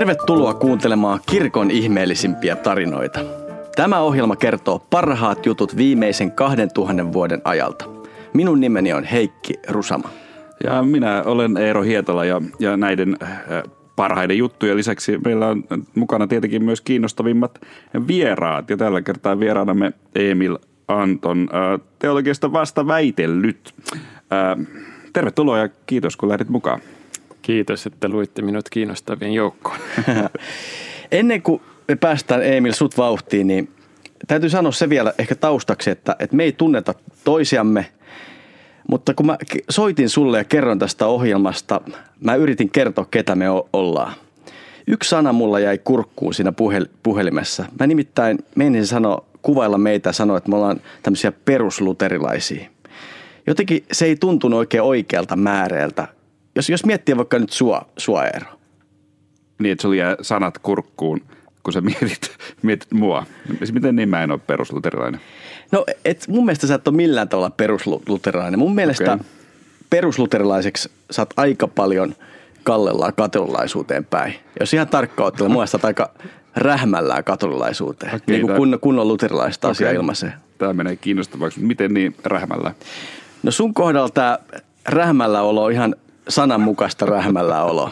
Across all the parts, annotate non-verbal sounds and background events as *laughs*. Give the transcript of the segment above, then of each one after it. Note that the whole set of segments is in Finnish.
Tervetuloa kuuntelemaan kirkon ihmeellisimpiä tarinoita. Tämä ohjelma kertoo parhaat jutut viimeisen 2000 vuoden ajalta. Minun nimeni on Heikki Rusama. Ja minä olen Eero Hietola ja, ja näiden äh, parhaiden juttujen lisäksi meillä on mukana tietenkin myös kiinnostavimmat vieraat. Ja tällä kertaa vieraanamme Emil Anton, äh, teologiasta vasta väitellyt. Äh, tervetuloa ja kiitos kun lähdit mukaan. Kiitos, että luitte minut kiinnostavien joukkoon. *laughs* Ennen kuin me päästään Emil sut vauhtiin, niin täytyy sanoa se vielä ehkä taustaksi, että, että me ei tunneta toisiamme, mutta kun mä soitin sulle ja kerron tästä ohjelmasta, mä yritin kertoa, ketä me ollaan. Yksi sana mulla jäi kurkkuun siinä puhel- puhelimessa. Mä nimittäin menin sanoa, kuvailla meitä sanoa, että me ollaan tämmöisiä perusluterilaisia. Jotenkin se ei tuntunut oikein oikealta määreeltä jos, jos miettii vaikka nyt sua, sua Eero. Niin, että sulla jää sanat kurkkuun, kun sä mietit, *laughs* mietit mua. Miten niin mä en ole perusluterilainen? No, et mun mielestä sä et ole millään tavalla perusluterilainen. Mun mielestä okay. perusluterilaiseksi sä oot aika paljon kallellaan katolilaisuuteen päin. Jos ihan tarkkaan ottelee, mun mielestä aika rähmällään katolilaisuuteen. Okay, niin kuin kun, kunnon luterilaista okay. asiaa ilmaisee. Tämä menee kiinnostavaksi. Miten niin rähmällä? No sun kohdalla tämä rähmällä olo on ihan sananmukaista rähmällä olo.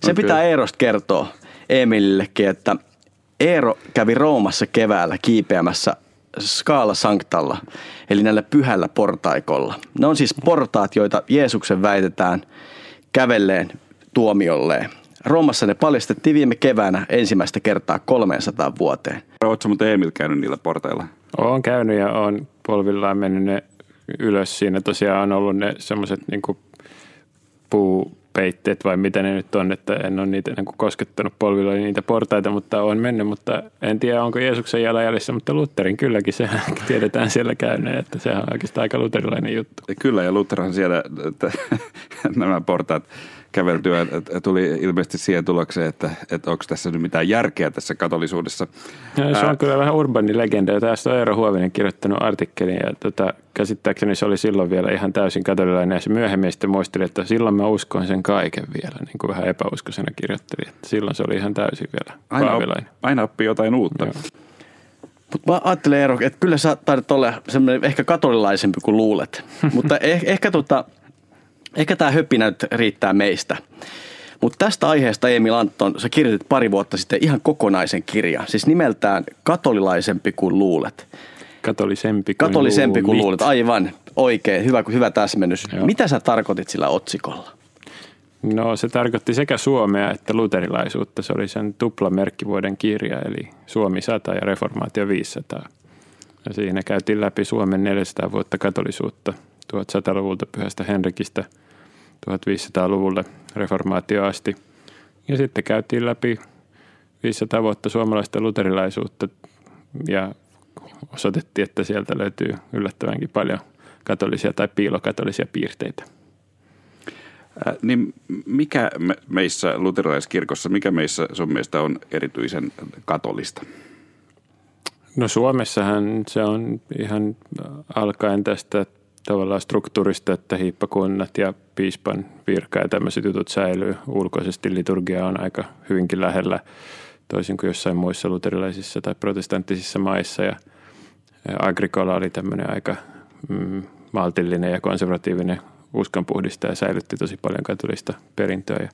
Se okay. pitää Eerosta kertoa Emilillekin, että Eero kävi Roomassa keväällä kiipeämässä Skaala Sanktalla, eli näillä pyhällä portaikolla. Ne on siis portaat, joita Jeesuksen väitetään kävelleen tuomiolleen. Roomassa ne paljastettiin viime keväänä ensimmäistä kertaa 300 vuoteen. Oletko muuten Emil käynyt niillä portailla? Olen käynyt ja olen polvillaan mennyt ne ylös. Siinä tosiaan on ollut ne semmoiset niin puupeitteet vai mitä ne nyt on, että en ole niitä niin koskettanut polvilla niitä portaita, mutta on mennyt, mutta en tiedä onko Jeesuksen jalanjäljissä, mutta Lutherin kylläkin se *laughs* tiedetään siellä käyneen, että se on oikeastaan aika luterilainen juttu. Kyllä ja Lutherhan siellä *laughs* nämä portaat käveltyä tuli ilmeisesti siihen tulokseen, että, että onko tässä nyt mitään järkeä tässä katolisuudessa. No, se on Ää... kyllä vähän urbani legenda. Tästä on Eero Huovinen kirjoittanut artikkelin ja tota, käsittääkseni se oli silloin vielä ihan täysin katolilainen ja se myöhemmin sitten muisteli, että silloin mä uskon sen kaiken vielä, niin kuin vähän epäuskoisena kirjoitteli, että silloin se oli ihan täysin vielä aina, op, aina oppii jotain uutta. Joo. Mutta mä ajattelen Eero, että kyllä sä taidat olla semmoinen ehkä katolilaisempi kuin luulet. *laughs* Mutta eh, ehkä tota, Ehkä tämä höppinä nyt riittää meistä. Mutta tästä aiheesta Emil Anton, sä kirjoitit pari vuotta sitten ihan kokonaisen kirjan. Siis nimeltään Katolilaisempi kuin luulet. Katolisempi kuin Katolisempi kuin luulet, aivan. Oikein, hyvä, hyvä täsmennys. Joo. Mitä sä tarkoitit sillä otsikolla? No se tarkoitti sekä Suomea että luterilaisuutta. Se oli sen tuplamerkkivuoden kirja, eli Suomi 100 ja Reformaatio 500. Ja siinä käytiin läpi Suomen 400 vuotta katolisuutta – 1100-luvulta pyhästä Henrikistä 1500-luvulle reformaatio asti. Ja sitten käytiin läpi 500 vuotta suomalaista luterilaisuutta ja osoitettiin, että sieltä löytyy yllättävänkin paljon katolisia tai piilokatolisia piirteitä. Äh, niin mikä meissä luterilaiskirkossa, mikä meissä sun mielestä on erityisen katolista? No Suomessahan se on ihan alkaen tästä tavallaan struktuurista, että hiippakunnat ja piispan virka ja tämmöiset jutut säilyy. Ulkoisesti liturgia on aika hyvinkin lähellä, toisin kuin jossain muissa luterilaisissa tai protestanttisissa maissa. Ja Agricola oli tämmöinen aika mm, maltillinen ja konservatiivinen uskonpuhdistaja ja säilytti tosi paljon katolista perintöä. Ja,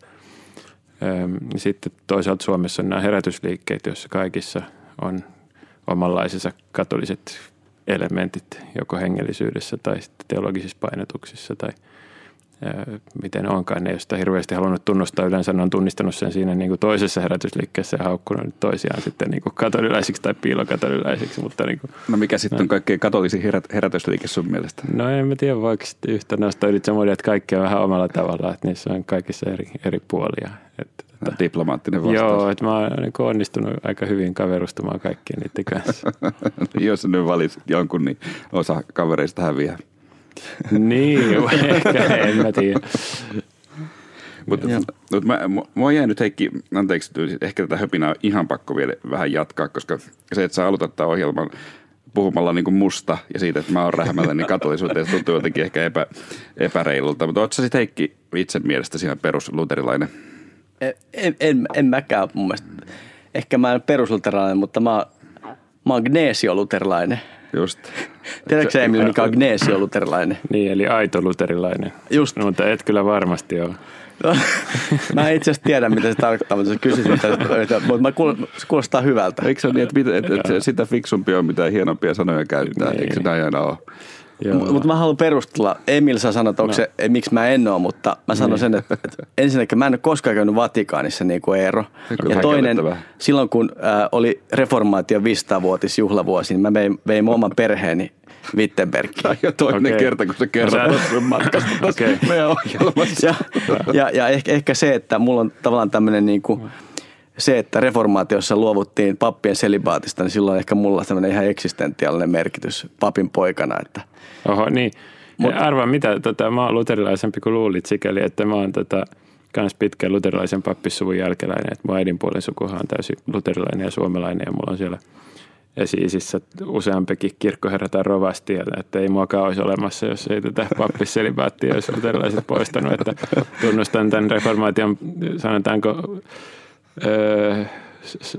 ähm, sitten toisaalta Suomessa on nämä herätysliikkeet, joissa kaikissa on omanlaisensa katoliset elementit joko hengellisyydessä tai sitten teologisissa painotuksissa tai miten onkaan. Ne, joista hirveästi halunnut tunnustaa, yleensä on tunnistanut sen siinä niin kuin toisessa herätysliikkeessä ja haukkunut toisiaan sitten niin kuin katolilaisiksi tai piilokatolilaisiksi. Mutta niin kuin, no mikä sitten on kaikkein katolisin herät, herätysliike sun mielestä? No en mä tiedä, vaikka sitten yhtä noista ylitse että kaikki on vähän omalla tavalla, että niissä on kaikissa eri, eri puolia. Että että, diplomaattinen vastaus. Joo, että mä oon niin onnistunut aika hyvin kaverustumaan kaikkien niiden kanssa. *laughs* Jos nyt valitset jonkun, niin osa kavereista häviää. niin, *laughs* ehkä, en mä tiedä. Mutta mut mä, mua jäi nyt Heikki, anteeksi, ehkä tätä höpinää on ihan pakko vielä vähän jatkaa, koska se, että sä aloitat tämän ohjelman puhumalla niin kuin musta ja siitä, että mä oon rähmällä, niin katolisuuteen tuntuu jotenkin ehkä epä, epäreilulta. Mutta ootko sä sitten Heikki itse mielestä ihan perusluterilainen? En, en, en, en mäkään mun mielestä. Ehkä mä en perusluterilainen, mutta mä, mä oon gneesioluterilainen. Just. Tiedätkö sä Emil, mikä on gneesioluterilainen? Niin, eli aito luterilainen. Just. No, mutta et kyllä varmasti ole. No, mä en itse asiassa tiedä, mitä se tarkoittaa, mutta sä kysyt, mitä se, mutta mä kuul, se kuulostaa hyvältä. Eikö se ole niin, että, että, että sitä fiksumpi on, mitä hienompia sanoja käyttää? Niin. Eikö se näin aina ole? Mutta mut mä haluan perustella. Emil sä sanot, onko no. se, eh, miksi mä en ole, mutta mä sanon sen, että, että ensinnäkin mä en ole koskaan käynyt Vatikaanissa niin kuin Eero. Ja toinen, silloin kun äh, oli reformaation 500-vuotisjuhlavuosi, niin mä vein, vein mun oman perheeni Wittenbergiin. Tai jo toinen Okei. kerta, kun sä kerrot No sun matkasta Okei. meidän ohjelmassa. ja, ja, ja ehkä, ehkä se, että mulla on tavallaan tämmöinen niin kuin, se, että reformaatiossa luovuttiin pappien selibaatista, niin silloin ehkä mulla on tämmöinen ihan eksistentiaalinen merkitys papin poikana, että Oho, niin. Mut- Arvaa mitä, tota, mä oon luterilaisempi kuin luulit sikäli, että mä oon tota, kans pitkän luterilaisen pappissuvun jälkeläinen. Että mun äidinpuolen sukuhan on täysin luterilainen ja suomalainen ja mulla on siellä esi-isissä useampikin kirkkoherra tai rovasti, että ei muakaan olisi olemassa, jos ei tätä pappisselibaattia olisi luterilaiset poistanut. Että tunnustan tämän reformaation, sanotaanko, öö,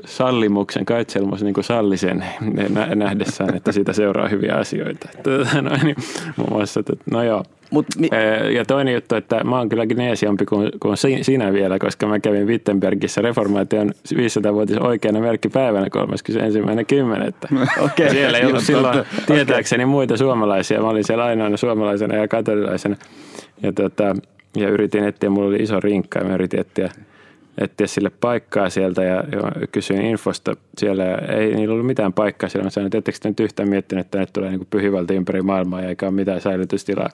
sallimuksen, kaitselmus niin sallisen nä- nähdessään, että siitä seuraa hyviä asioita. Että, noin, niin, muun muassa, että, no joo. Mut mi- Ja toinen juttu, että mä oon kyllä gneesiampi kuin, kuin si- sinä vielä, koska mä kävin Wittenbergissä reformaation 500-vuotis oikeana merkkipäivänä 31.10. *laughs* Okei. Siellä ei ollut silloin tietääkseni muita suomalaisia. Mä olin siellä ainoana suomalaisena ja katolilaisena. Ja, tota, ja yritin etsiä, mulla oli iso rinkka ja mä yritin etsiä, etsiä sille paikkaa sieltä ja, kysyin infosta siellä. Ja ei niillä ollut mitään paikkaa siellä. Mä sanoin, että ettekö te nyt yhtään miettinyt, että tänne tulee niin pyhivalta ympäri maailmaa ja eikä ole mitään säilytystilaa.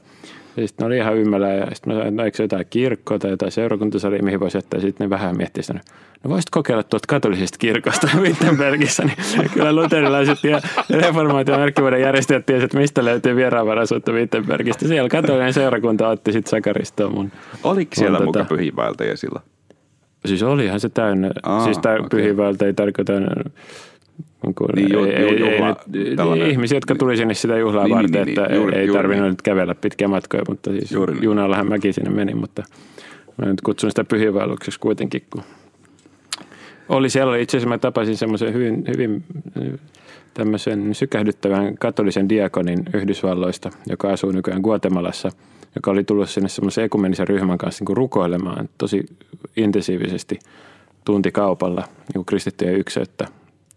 Ja sitten ne oli ihan ymmällä ja sitten mä sanoin, että no, eikö jotain kirkkoa tai jotain seurakuntasalia, mihin voisi jättää. Sitten ne vähän miettii sitä, no voisit kokeilla tuolta katolisesta kirkosta *laughs* Wittenbergissä. Niin kyllä luterilaiset ja reformaation merkkivuoden järjestäjät tiesivät, että mistä löytyy vieraanvaraisuutta Wittenbergistä. Siellä katolinen seurakunta otti sitten sakaristoon mun. Oliko siellä On muka tota- pyhiinvaeltajia silloin? Siis olihan se täynnä. Aa, siis tämä okay. pyhiinvaelta ei tarkoita niin kuin, Niin, ju- ei, ju- ei, juhla- ei, tällainen- ihmisiä, jotka tuli sinne sitä juhlaa Niin, varten, niin, niin, että juuri- ei juuri tarvinnut niin. kävellä pitkiä matkoja, mutta siis Juuri niin. junallahan mäkin sinne menin, mutta mä nyt kutsun sitä pyhiinvaellukseksi kuitenkin, kun oli siellä itse asiassa mä tapasin semmoisen hyvin, hyvin tämmöisen sykähdyttävän katolisen diakonin Yhdysvalloista, joka asuu nykyään Guatemalassa, joka oli tullut sinne semmoisen ekumenisen ryhmän kanssa niin kuin rukoilemaan tosi intensiivisesti tuntikaupalla niin kuin kristittyjen ykseyttä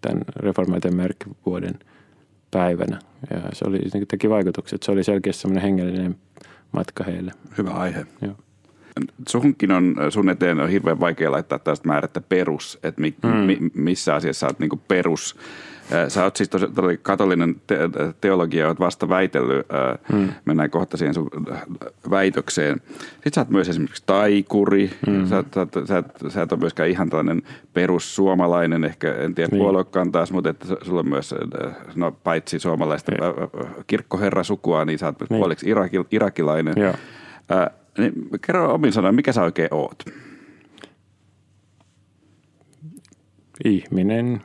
tämän reformaation merkkivuoden päivänä. Ja se oli, se teki vaikutukset. Se oli selkeästi semmoinen hengellinen matka heille. Hyvä aihe. Joo. Sunkin on, sun eteen on hirveän vaikea laittaa tästä määrättä perus, että mi, mm. mi, missä asiassa oot niinku perus. Sä oot siis tosi, katolinen te, teologia, oot vasta väitellyt, mm. mennään kohta siihen sun väitökseen. Sitten sä oot myös esimerkiksi taikuri, mm. sä, sä, sä, sä et ole myöskään ihan tällainen perussuomalainen, ehkä en tiedä Niin. puoluekaan taas, mutta että sulla on myös, no paitsi suomalaista Niin. kirkkoherrasukua, niin sä oot myös Niin. puoliksi iraki, irakilainen. Joo. Äh, niin kerro omin sanoin, mikä sä oikein oot? ihminen,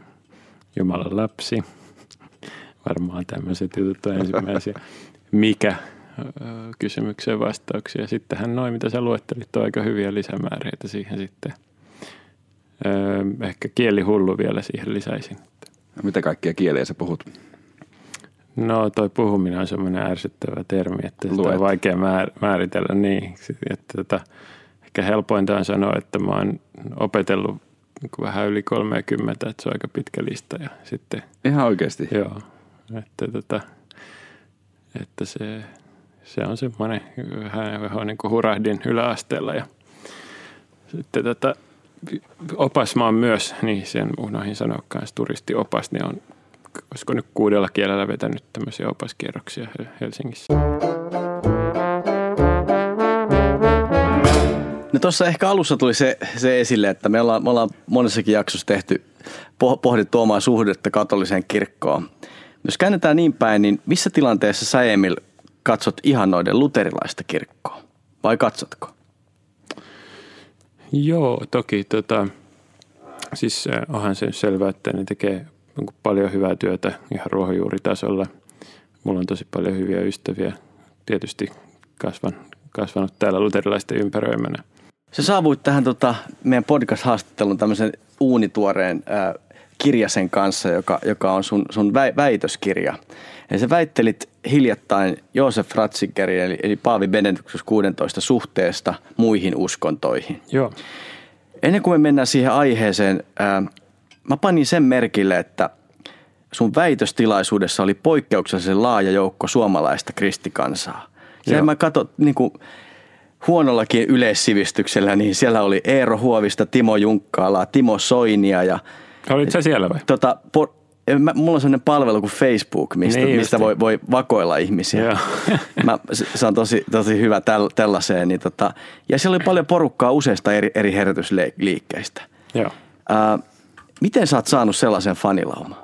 Jumalan lapsi. Varmaan tämmöiset jutut on ensimmäisiä. Mikä kysymykseen vastauksia. Sittenhän noin, mitä sä luettelit, on aika hyviä lisämääreitä siihen sitten. Ehkä kielihullu vielä siihen lisäisin. Mitä kaikkia kieliä sä puhut? No toi puhuminen on semmoinen ärsyttävä termi, että sitä Luet. on vaikea määr- määritellä niin. Että tota, ehkä helpointa on sanoa, että mä oon opetellut niin vähän yli 30, että se on aika pitkä lista ja sitten Ihan oikeasti. Joo, että, tota, että se, se on semmoinen, vähän, vähän niin kuin hurahdin yläasteella ja sitten tota, opas mä oon myös, niin sen unohin sanoa kanssa turistiopas, niin on, olisiko nyt kuudella kielellä vetänyt tämmöisiä opaskierroksia Helsingissä. Tuossa ehkä alussa tuli se, se esille, että me ollaan, me ollaan monessakin jaksossa tehty, poh- pohdittu omaa suhdetta katoliseen kirkkoon. Jos käännetään niin päin, niin missä tilanteessa sä Emil katsot ihannoiden luterilaista kirkkoa? Vai katsotko? Joo, toki. Tota, siis äh, onhan se selvää, että ne tekee paljon hyvää työtä ihan ruohonjuuritasolla. Mulla on tosi paljon hyviä ystäviä. Tietysti kasvan, kasvanut täällä luterilaisten ympäröimänä. Se saavuit tähän tota, meidän podcast-haastattelun tämmöisen uunituoreen äh, kirjasen kanssa, joka, joka on sun, sun vä, väitöskirja. Ja sä väittelit hiljattain Joosef Ratzingerin eli, eli Paavi Benediktus 16 suhteesta muihin uskontoihin. Joo. Ennen kuin me mennään siihen aiheeseen, ää, mä panin sen merkille, että sun väitöstilaisuudessa oli poikkeuksellisen laaja joukko suomalaista kristikansaa. Joo. mä katson niin kuin huonollakin yleissivistyksellä, niin siellä oli Eero Huovista, Timo Junkkaalaa, Timo Soinia ja Olit sä siellä vai? tota, por, mä, mulla on sellainen palvelu kuin Facebook, mistä, Niin mistä voi, voi vakoilla ihmisiä. Joo. *laughs* Mä, se on tosi, tosi hyvä täl, tällaiseen. Niin tota, ja siellä oli paljon porukkaa useista eri, eri herätysliikkeistä. Joo. Ää, miten sä oot saanut sellaisen fanilauman?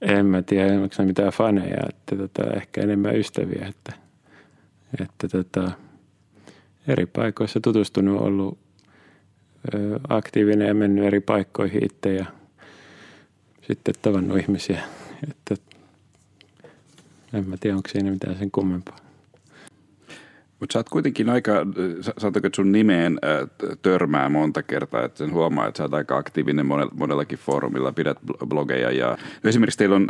En mä tiedä, ne mitään faneja, että tota, ehkä enemmän ystäviä, että, että tota, eri paikoissa tutustunut, ollut aktiivinen ja mennyt eri paikkoihin itse ja sitten tavannut ihmisiä, että en mä tiedä, onko siinä mitään sen kummempaa. Mutta sä oot kuitenkin aika, sanotaanko, että sun nimeen törmää monta kertaa, että sen huomaa, että sä oot aika aktiivinen monella, monellakin foorumilla, pidät bl- blogeja ja no esimerkiksi teillä on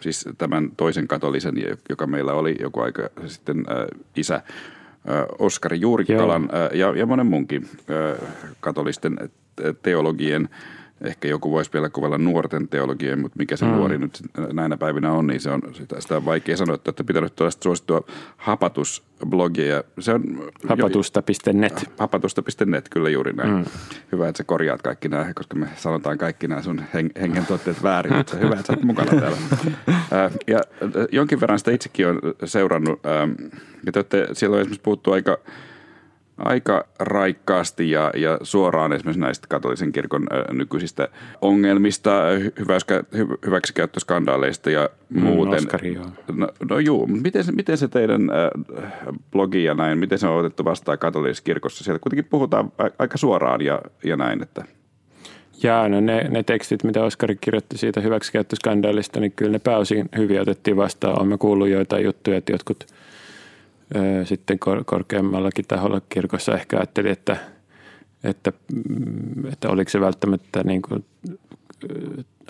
siis tämän toisen katolisen, joka meillä oli joku aika sitten isä, Oskari Juurikkalan ja, ja monen munkin katolisten teologien Ehkä joku voisi vielä kuvella nuorten teologien, mutta mikä se mm. nuori nyt näinä päivinä on, niin se on sitä, sitä on vaikea sanoa, että olette pitänyt tuollaista suosittua hapatusblogia. Se on Hapatusta.net. Hapatusta.net, kyllä juuri näin. Mm. Hyvä, että sä korjaat kaikki nämä, koska me sanotaan kaikki nämä sun hen- hengen tuotteet väärin, mutta hyvä, että sä oot mukana täällä. *laughs* Ää, ja äh, jonkin verran sitä itsekin on seurannut, ähm, ja te olette, siellä on esimerkiksi puhuttu aika, aika raikkaasti ja, ja suoraan esimerkiksi näistä katolisen kirkon nykyisistä ongelmista, hy- hyväskä, hy- hyväksikäyttöskandaaleista ja muuten. Oskari, joo. No, no juu, mutta miten se, miten se teidän äh, blogi ja näin, miten se on otettu vastaan katolisessa kirkossa? Siellä kuitenkin puhutaan aika suoraan ja, ja näin, että Jaa, no ne, ne tekstit, mitä Oskari kirjoitti siitä hyväksikäyttöskandaalista, niin kyllä ne pääosin hyvin otettiin vastaan. Olemme kuullut joitain juttuja, että jotkut sitten kor- korkeammallakin taholla kirkossa ehkä ajatteli, että, että, mm, että oliko se välttämättä niin kuin,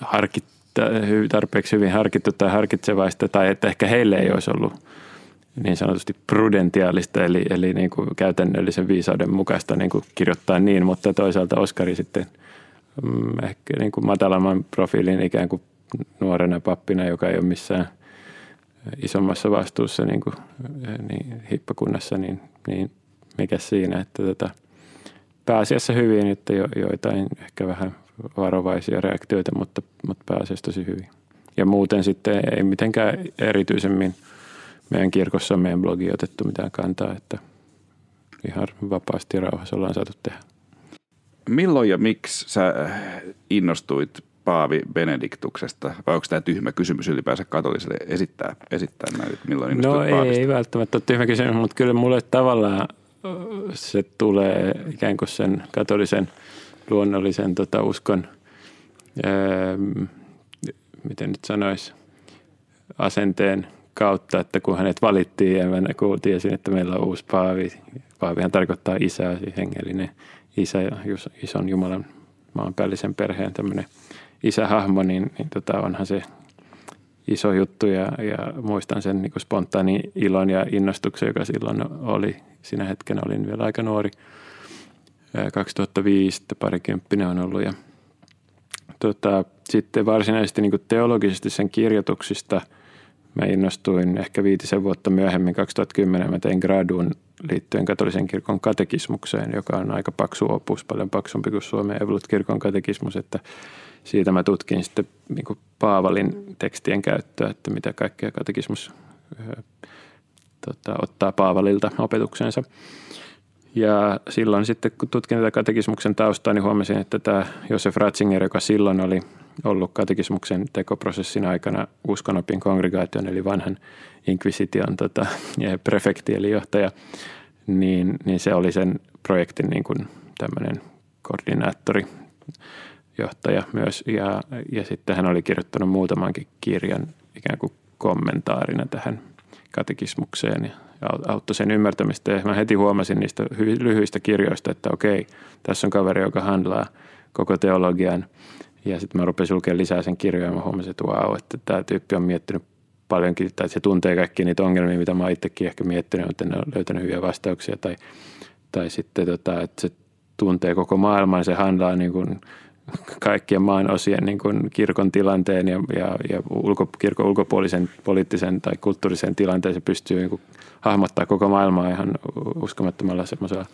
harkitta, tarpeeksi hyvin harkittu tai harkitsevaista, tai että ehkä heille ei olisi ollut niin sanotusti prudentiaalista, eli, eli niin kuin käytännöllisen viisauden mukaista niin kuin kirjoittaa niin, mutta toisaalta Oskari sitten mm, ehkä niin kuin matalamman profiilin ikään kuin nuorena pappina, joka ei ole missään isommassa vastuussa niin kuin, niin hippakunnassa, niin, niin mikä siinä, että tota, pääasiassa hyvin, että jo, joitain ehkä vähän varovaisia reaktioita, mutta, mutta pääasiassa tosi hyvin. Ja muuten sitten ei mitenkään erityisemmin meidän kirkossa on meidän blogi otettu mitään kantaa, että ihan vapaasti rauhassa ollaan saatu tehdä. milloin ja miksi sä innostuit Paavi Benediktuksesta? Vai onko tämä tyhmä kysymys ylipäänsä katoliselle esittää, esittää näin, että milloin No ei, Paavista? ei välttämättä ole tyhmä kysymys, mutta kyllä mulle tavallaan se tulee ikään kuin sen katolisen luonnollisen tota, uskon, öö, miten nyt sanoisi, asenteen kautta, että kun hänet valittiin ja mä tiesin, että meillä on uusi paavi. Paavihan tarkoittaa isää, siis hengellinen isä ja ison Jumalan maanpäällisen perheen tämmöinen isähahmo, niin, niin tota, onhan se iso juttu ja, ja muistan sen niin spontaanin ilon ja innostuksen, joka silloin oli. Siinä hetkenä olin vielä aika nuori. Ää, 2005 parikymppinen on ollut ja tota, sitten varsinaisesti niin teologisesti sen kirjoituksista mä innostuin ehkä viitisen vuotta myöhemmin, 2010 mä tein gradun liittyen katolisen kirkon katekismukseen, joka on aika paksu opus, paljon paksumpi kuin Suomen Evolut-kirkon katekismus, että siitä mä tutkin sitten niin kuin Paavalin tekstien käyttöä, että mitä kaikkea katekismus tota, ottaa Paavalilta opetuksensa. Ja silloin sitten, kun tutkin tätä katekismuksen taustaa, niin huomasin, että tämä Josef Ratzinger, joka silloin oli ollut katekismuksen tekoprosessin aikana uskonopin kongregaation, eli vanhan inkvisition tota, *laughs* prefekti eli johtaja, niin, niin se oli sen projektin niin kuin tämmöinen koordinaattori, johtaja myös. Ja, ja sitten hän oli kirjoittanut muutamankin kirjan ikään kuin kommentaarina tähän katekismukseen ja auttoi sen ymmärtämistä. Ja mä heti huomasin niistä lyhyistä kirjoista, että okei, tässä on kaveri, joka handlaa koko teologian. Ja sitten mä rupesin lukemaan lisää sen kirjoja ja mä huomasin, että wow, että tämä tyyppi on miettinyt paljonkin, tai se tuntee kaikki niitä ongelmia, mitä mä itsekin ehkä miettinyt, mutta en ole löytänyt hyviä vastauksia. Tai, tai sitten, tota, että se tuntee koko maailman, se handlaa niin kuin kaikkien maan osien niin kuin kirkon tilanteen ja, ja, ja ulko, kirkon ulkopuolisen poliittisen tai kulttuurisen tilanteen. Se pystyy niin kuin hahmottaa koko maailmaa ihan uskomattomalla semmoisella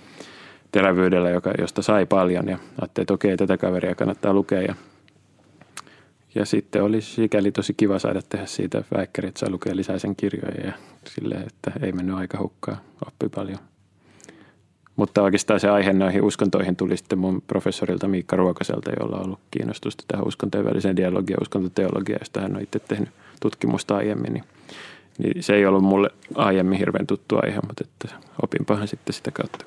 terävyydellä, joka, josta sai paljon. Ja ajattelin, että okei, tätä kaveria kannattaa lukea. Ja, ja sitten oli sikäli tosi kiva saada tehdä siitä väikkäri, että saa lukea lisää sen kirjoja ja silleen, että ei mennyt aika hukkaa, oppi paljon. Mutta oikeastaan se aihe noihin uskontoihin tuli sitten mun professorilta Miikka Ruokaselta, jolla on ollut kiinnostusta tähän uskontojen väliseen dialogiaan, uskontoteologiaan, josta hän on itse tehnyt tutkimusta aiemmin. Niin, niin se ei ollut mulle aiemmin hirveän tuttu aihe, mutta että opinpahan sitten sitä kautta.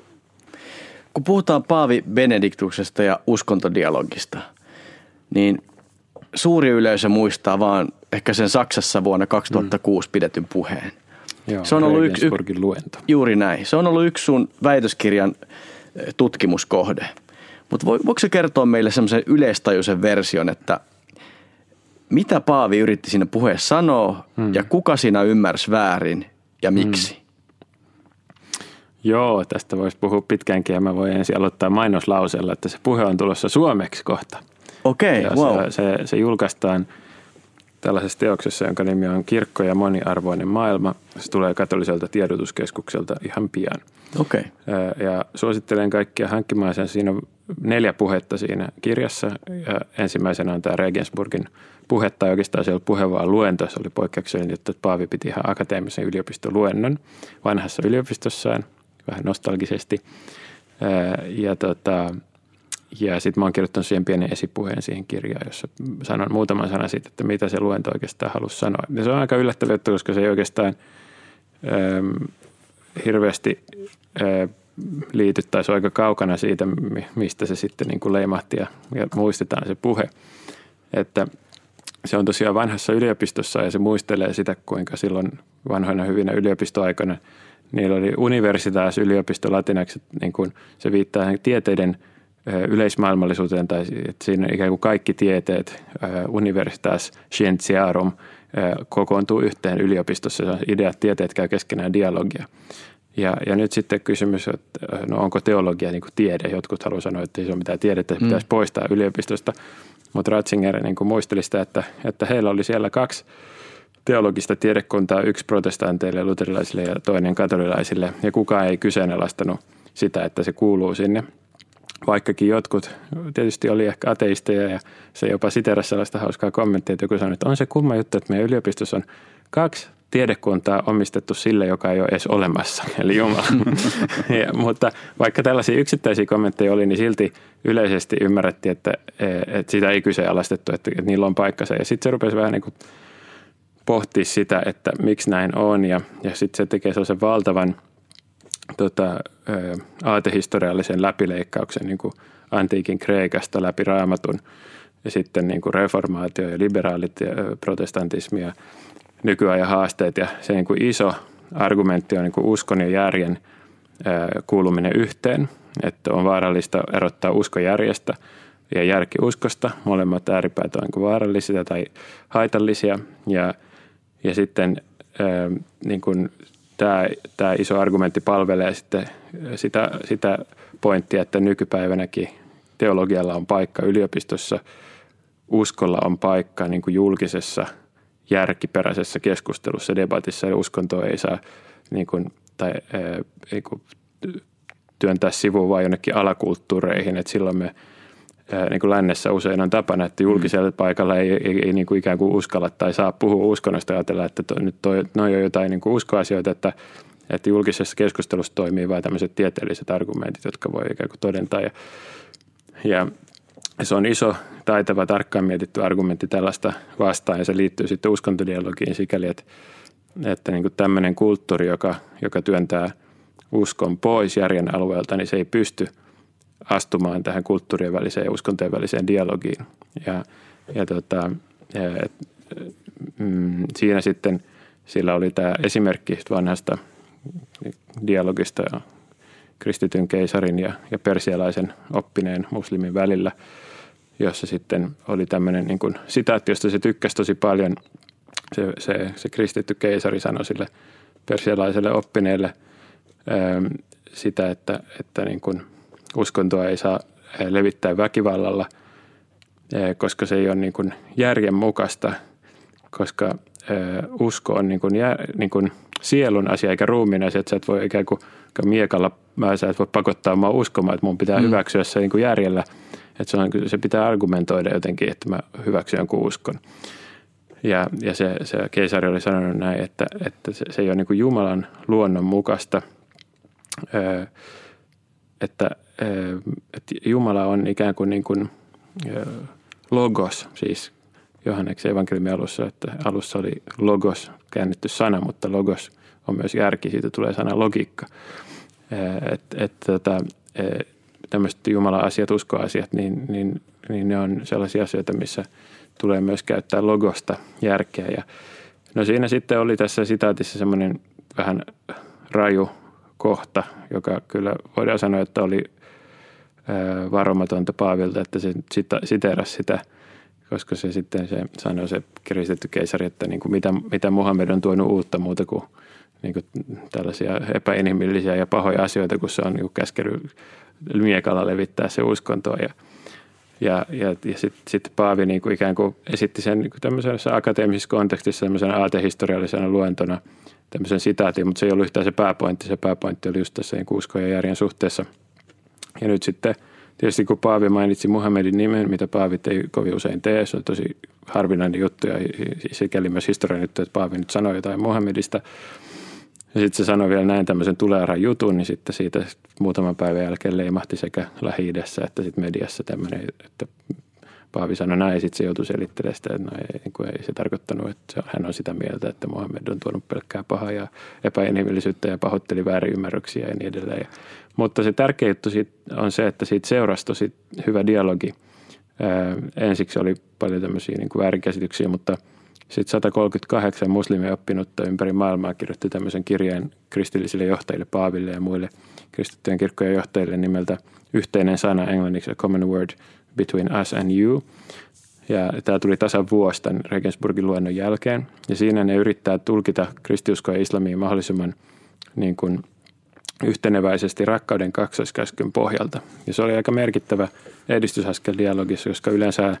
Kun puhutaan Paavi Benediktuksesta ja uskontodialogista, niin suuri yleisö muistaa vaan ehkä sen Saksassa vuonna 2006 mm. pidetyn puheen. Joo, se on ollut yksi, yksi, luento. Juuri näin. Se on ollut yksi sun väitöskirjan eh, tutkimuskohde. Mutta voiko se kertoa meille semmoisen yleistajuisen version, että mitä Paavi yritti siinä puheessa sanoa hmm. ja kuka siinä ymmärsi väärin ja miksi? Hmm. Joo, tästä voisi puhua pitkäänkin ja mä voin ensin aloittaa mainoslauseella, että se puhe on tulossa suomeksi kohta. Okei, okay, wow. Se, se, se julkaistaan – tällaisessa teoksessa, jonka nimi on Kirkko ja moniarvoinen maailma. Se tulee katoliselta tiedotuskeskukselta ihan pian. Okay. Ja suosittelen kaikkia hankkimaan sen. Siinä on neljä puhetta siinä kirjassa. Ja ensimmäisenä on tämä Regensburgin puhe, tai oikeastaan se oli puhe vaan luento. Se oli poikkeuksellinen, että Paavi piti ihan akateemisen yliopistoluennon vanhassa yliopistossaan, vähän nostalgisesti. Ja tota, ja sitten mä oon kirjoittanut siihen pienen esipuheen siihen kirjaan, jossa sanon muutaman sanan siitä, että mitä se luento oikeastaan halusi sanoa. Ja se on aika yllättävä juttu, koska se ei oikeastaan ähm, hirveästi äh, liity tai se on aika kaukana siitä, mistä se sitten niin kuin leimahti ja, ja muistetaan se puhe. Että se on tosiaan vanhassa yliopistossa ja se muistelee sitä, kuinka silloin vanhoina hyvinä yliopistoaikoina niillä oli universitas yliopisto latinaksi, niin kuin se viittaa tieteiden – yleismaailmallisuuteen tai että siinä ikään kuin kaikki tieteet, universitas scientiarum, kokoontuu yhteen yliopistossa. Se on idea, että tieteet käy keskenään dialogia. Ja, ja nyt sitten kysymys, että no onko teologia niin kuin tiede? Jotkut haluavat sanoa, että ei se ole mitään tiedettä, että mm. pitäisi poistaa yliopistosta. Mutta Ratzinger niin kuin muisteli sitä, että, että heillä oli siellä kaksi teologista tiedekuntaa, yksi protestanteille, luterilaisille ja toinen katolilaisille. Ja kukaan ei kyseenalaistanut sitä, että se kuuluu sinne – vaikkakin jotkut tietysti oli ehkä ateisteja ja se jopa siteräsi sellaista hauskaa kommenttia, että joku sanoi, että on se kumma juttu, että meidän yliopistossa on kaksi tiedekuntaa omistettu sille, joka ei ole edes olemassa, *laughs* eli Jumala. *laughs* ja, mutta vaikka tällaisia yksittäisiä kommentteja oli, niin silti yleisesti ymmärrettiin, että, että sitä ei kyseenalaistettu, että, että niillä on paikkansa. Ja sitten se rupesi vähän niin kuin pohtia sitä, että miksi näin on, ja, ja sitten se tekee sellaisen valtavan – tota, aatehistoriallisen läpileikkauksen niin kuin antiikin Kreikasta läpi raamatun ja sitten niin kuin reformaatio ja liberaalit ja protestantismi ja nykyajan haasteet. Ja se niin kuin iso argumentti on niin kuin uskon ja järjen kuuluminen yhteen, että on vaarallista erottaa usko järjestä ja järki uskosta. Molemmat ääripäät on niin vaarallisia tai haitallisia ja, ja sitten niin kuin tämä, tämä iso argumentti palvelee sitten sitä, sitä pointtia, että nykypäivänäkin teologialla on paikka yliopistossa, uskolla on paikka niin kuin julkisessa järkiperäisessä keskustelussa, debatissa ja uskonto ei saa niin kuin, tai, ei, kuin, työntää sivuun vain jonnekin alakulttuureihin, että silloin me – niin kuin lännessä usein on tapana, että julkisella mm. paikalla ei, ei, ei niin kuin ikään kuin uskalla tai saa puhua uskonnosta ja ajatella, että to, nyt toi, noi on jotain niin kuin uskoasioita, että, että julkisessa keskustelussa toimii vain tämmöiset tieteelliset argumentit, jotka voi ikään kuin todentaa. Ja, ja se on iso, taitava, tarkkaan mietitty argumentti tällaista vastaan ja se liittyy sitten uskontodialogiin sikäli, että, että niin kuin tämmöinen kulttuuri, joka, joka työntää uskon pois järjen alueelta, niin se ei pysty – astumaan tähän kulttuurien väliseen ja uskontojen väliseen dialogiin. Ja, ja, tota, et, mm, siinä sitten sillä oli tämä esimerkki vanhasta dialogista kristityn keisarin ja, ja persialaisen oppineen muslimin välillä, jossa sitten oli tämmöinen niin kuin sitaatti, josta se tykkäsi tosi paljon. Se, se, se kristitty keisari sanoi sille persialaiselle oppineelle ää, sitä, että, että niin kuin uskontoa ei saa levittää väkivallalla, ää, koska se ei ole niin kuin järjen mukaista, koska ää, usko on niin kuin, jär, niin kuin sielun asia eikä ruumiin asia, että sä et voi ikään kuin miekalla, mä sä et voi pakottaa mua uskomaan, että mun pitää mm. hyväksyä se niin kuin järjellä, että se, on, se pitää argumentoida jotenkin, että mä hyväksyn jonkun uskon. Ja, ja se, se keisari oli sanonut näin, että, että se, se ei ole niin kuin Jumalan luonnon mukaista, että, että Jumala on ikään kuin, niin kuin logos, siis Johanneksen evankeliumin alussa, että alussa oli logos käännetty sana, mutta logos on myös järki, siitä tulee sana logiikka. Että et, tota, tämmöiset Jumala-asiat, uskoasiat, niin, niin, niin ne on sellaisia asioita, missä tulee myös käyttää logosta järkeä. Ja no siinä sitten oli tässä sitaatissa semmoinen vähän raju kohta, joka kyllä voidaan sanoa, että oli varomatonta Paavilta, että se siteerasi sitä, koska se sitten se sanoi se kiristetty keisari, että niin kuin mitä, mitä Muhammed on tuonut uutta muuta kuin, niin kuin tällaisia epäinhimillisiä ja pahoja asioita, kun se on niin käskenyt miekalla levittää se uskontoa. Ja ja, ja, ja sitten sit Paavi niin kuin ikään kuin esitti sen niin kuin tämmöisessä akateemisessa kontekstissa tämmöisenä aatehistoriallisena luentona tämmöisen sitaatin, mutta se ei ollut yhtään se pääpointti. Se pääpointti oli just tässä niin ja järjen suhteessa. Ja nyt sitten tietysti kun Paavi mainitsi Muhammedin nimen, mitä Paavit ei kovin usein tee, se on tosi harvinainen juttu ja sikäli myös historian juttu, että Paavi nyt sanoi jotain Muhammedista – ja sitten se sanoi vielä näin tämmöisen tuleeran jutun, niin sitten siitä muutaman päivän jälkeen leimahti sekä lähi että sitten mediassa tämmöinen, että Paavi sanoi näin ja sitten se joutui selittelemään sitä, että no ei, niin kuin ei se tarkoittanut, että hän on sitä mieltä, että Mohammed on tuonut pelkkää pahaa ja epäinhimillisyyttä ja pahoitteli väärinymmärryksiä ja niin edelleen. Mutta se tärkeä juttu on se, että siitä seurasi tosi hyvä dialogi. Ensiksi oli paljon tämmöisiä niin kuin väärinkäsityksiä, mutta – sitten 138 muslimioppinutta ympäri maailmaa kirjoitti tämmöisen kirjeen kristillisille johtajille, Paaville ja muille kristittyjen kirkkojen johtajille nimeltä Yhteinen sana englanniksi, A Common Word Between Us and You. Ja tämä tuli tasan vuosi tämän Regensburgin luennon jälkeen. Ja siinä ne yrittää tulkita kristiuskoa ja islamia mahdollisimman niin kuin yhteneväisesti rakkauden kaksoiskäskyn pohjalta. Ja se oli aika merkittävä edistysaskel dialogissa, koska yleensä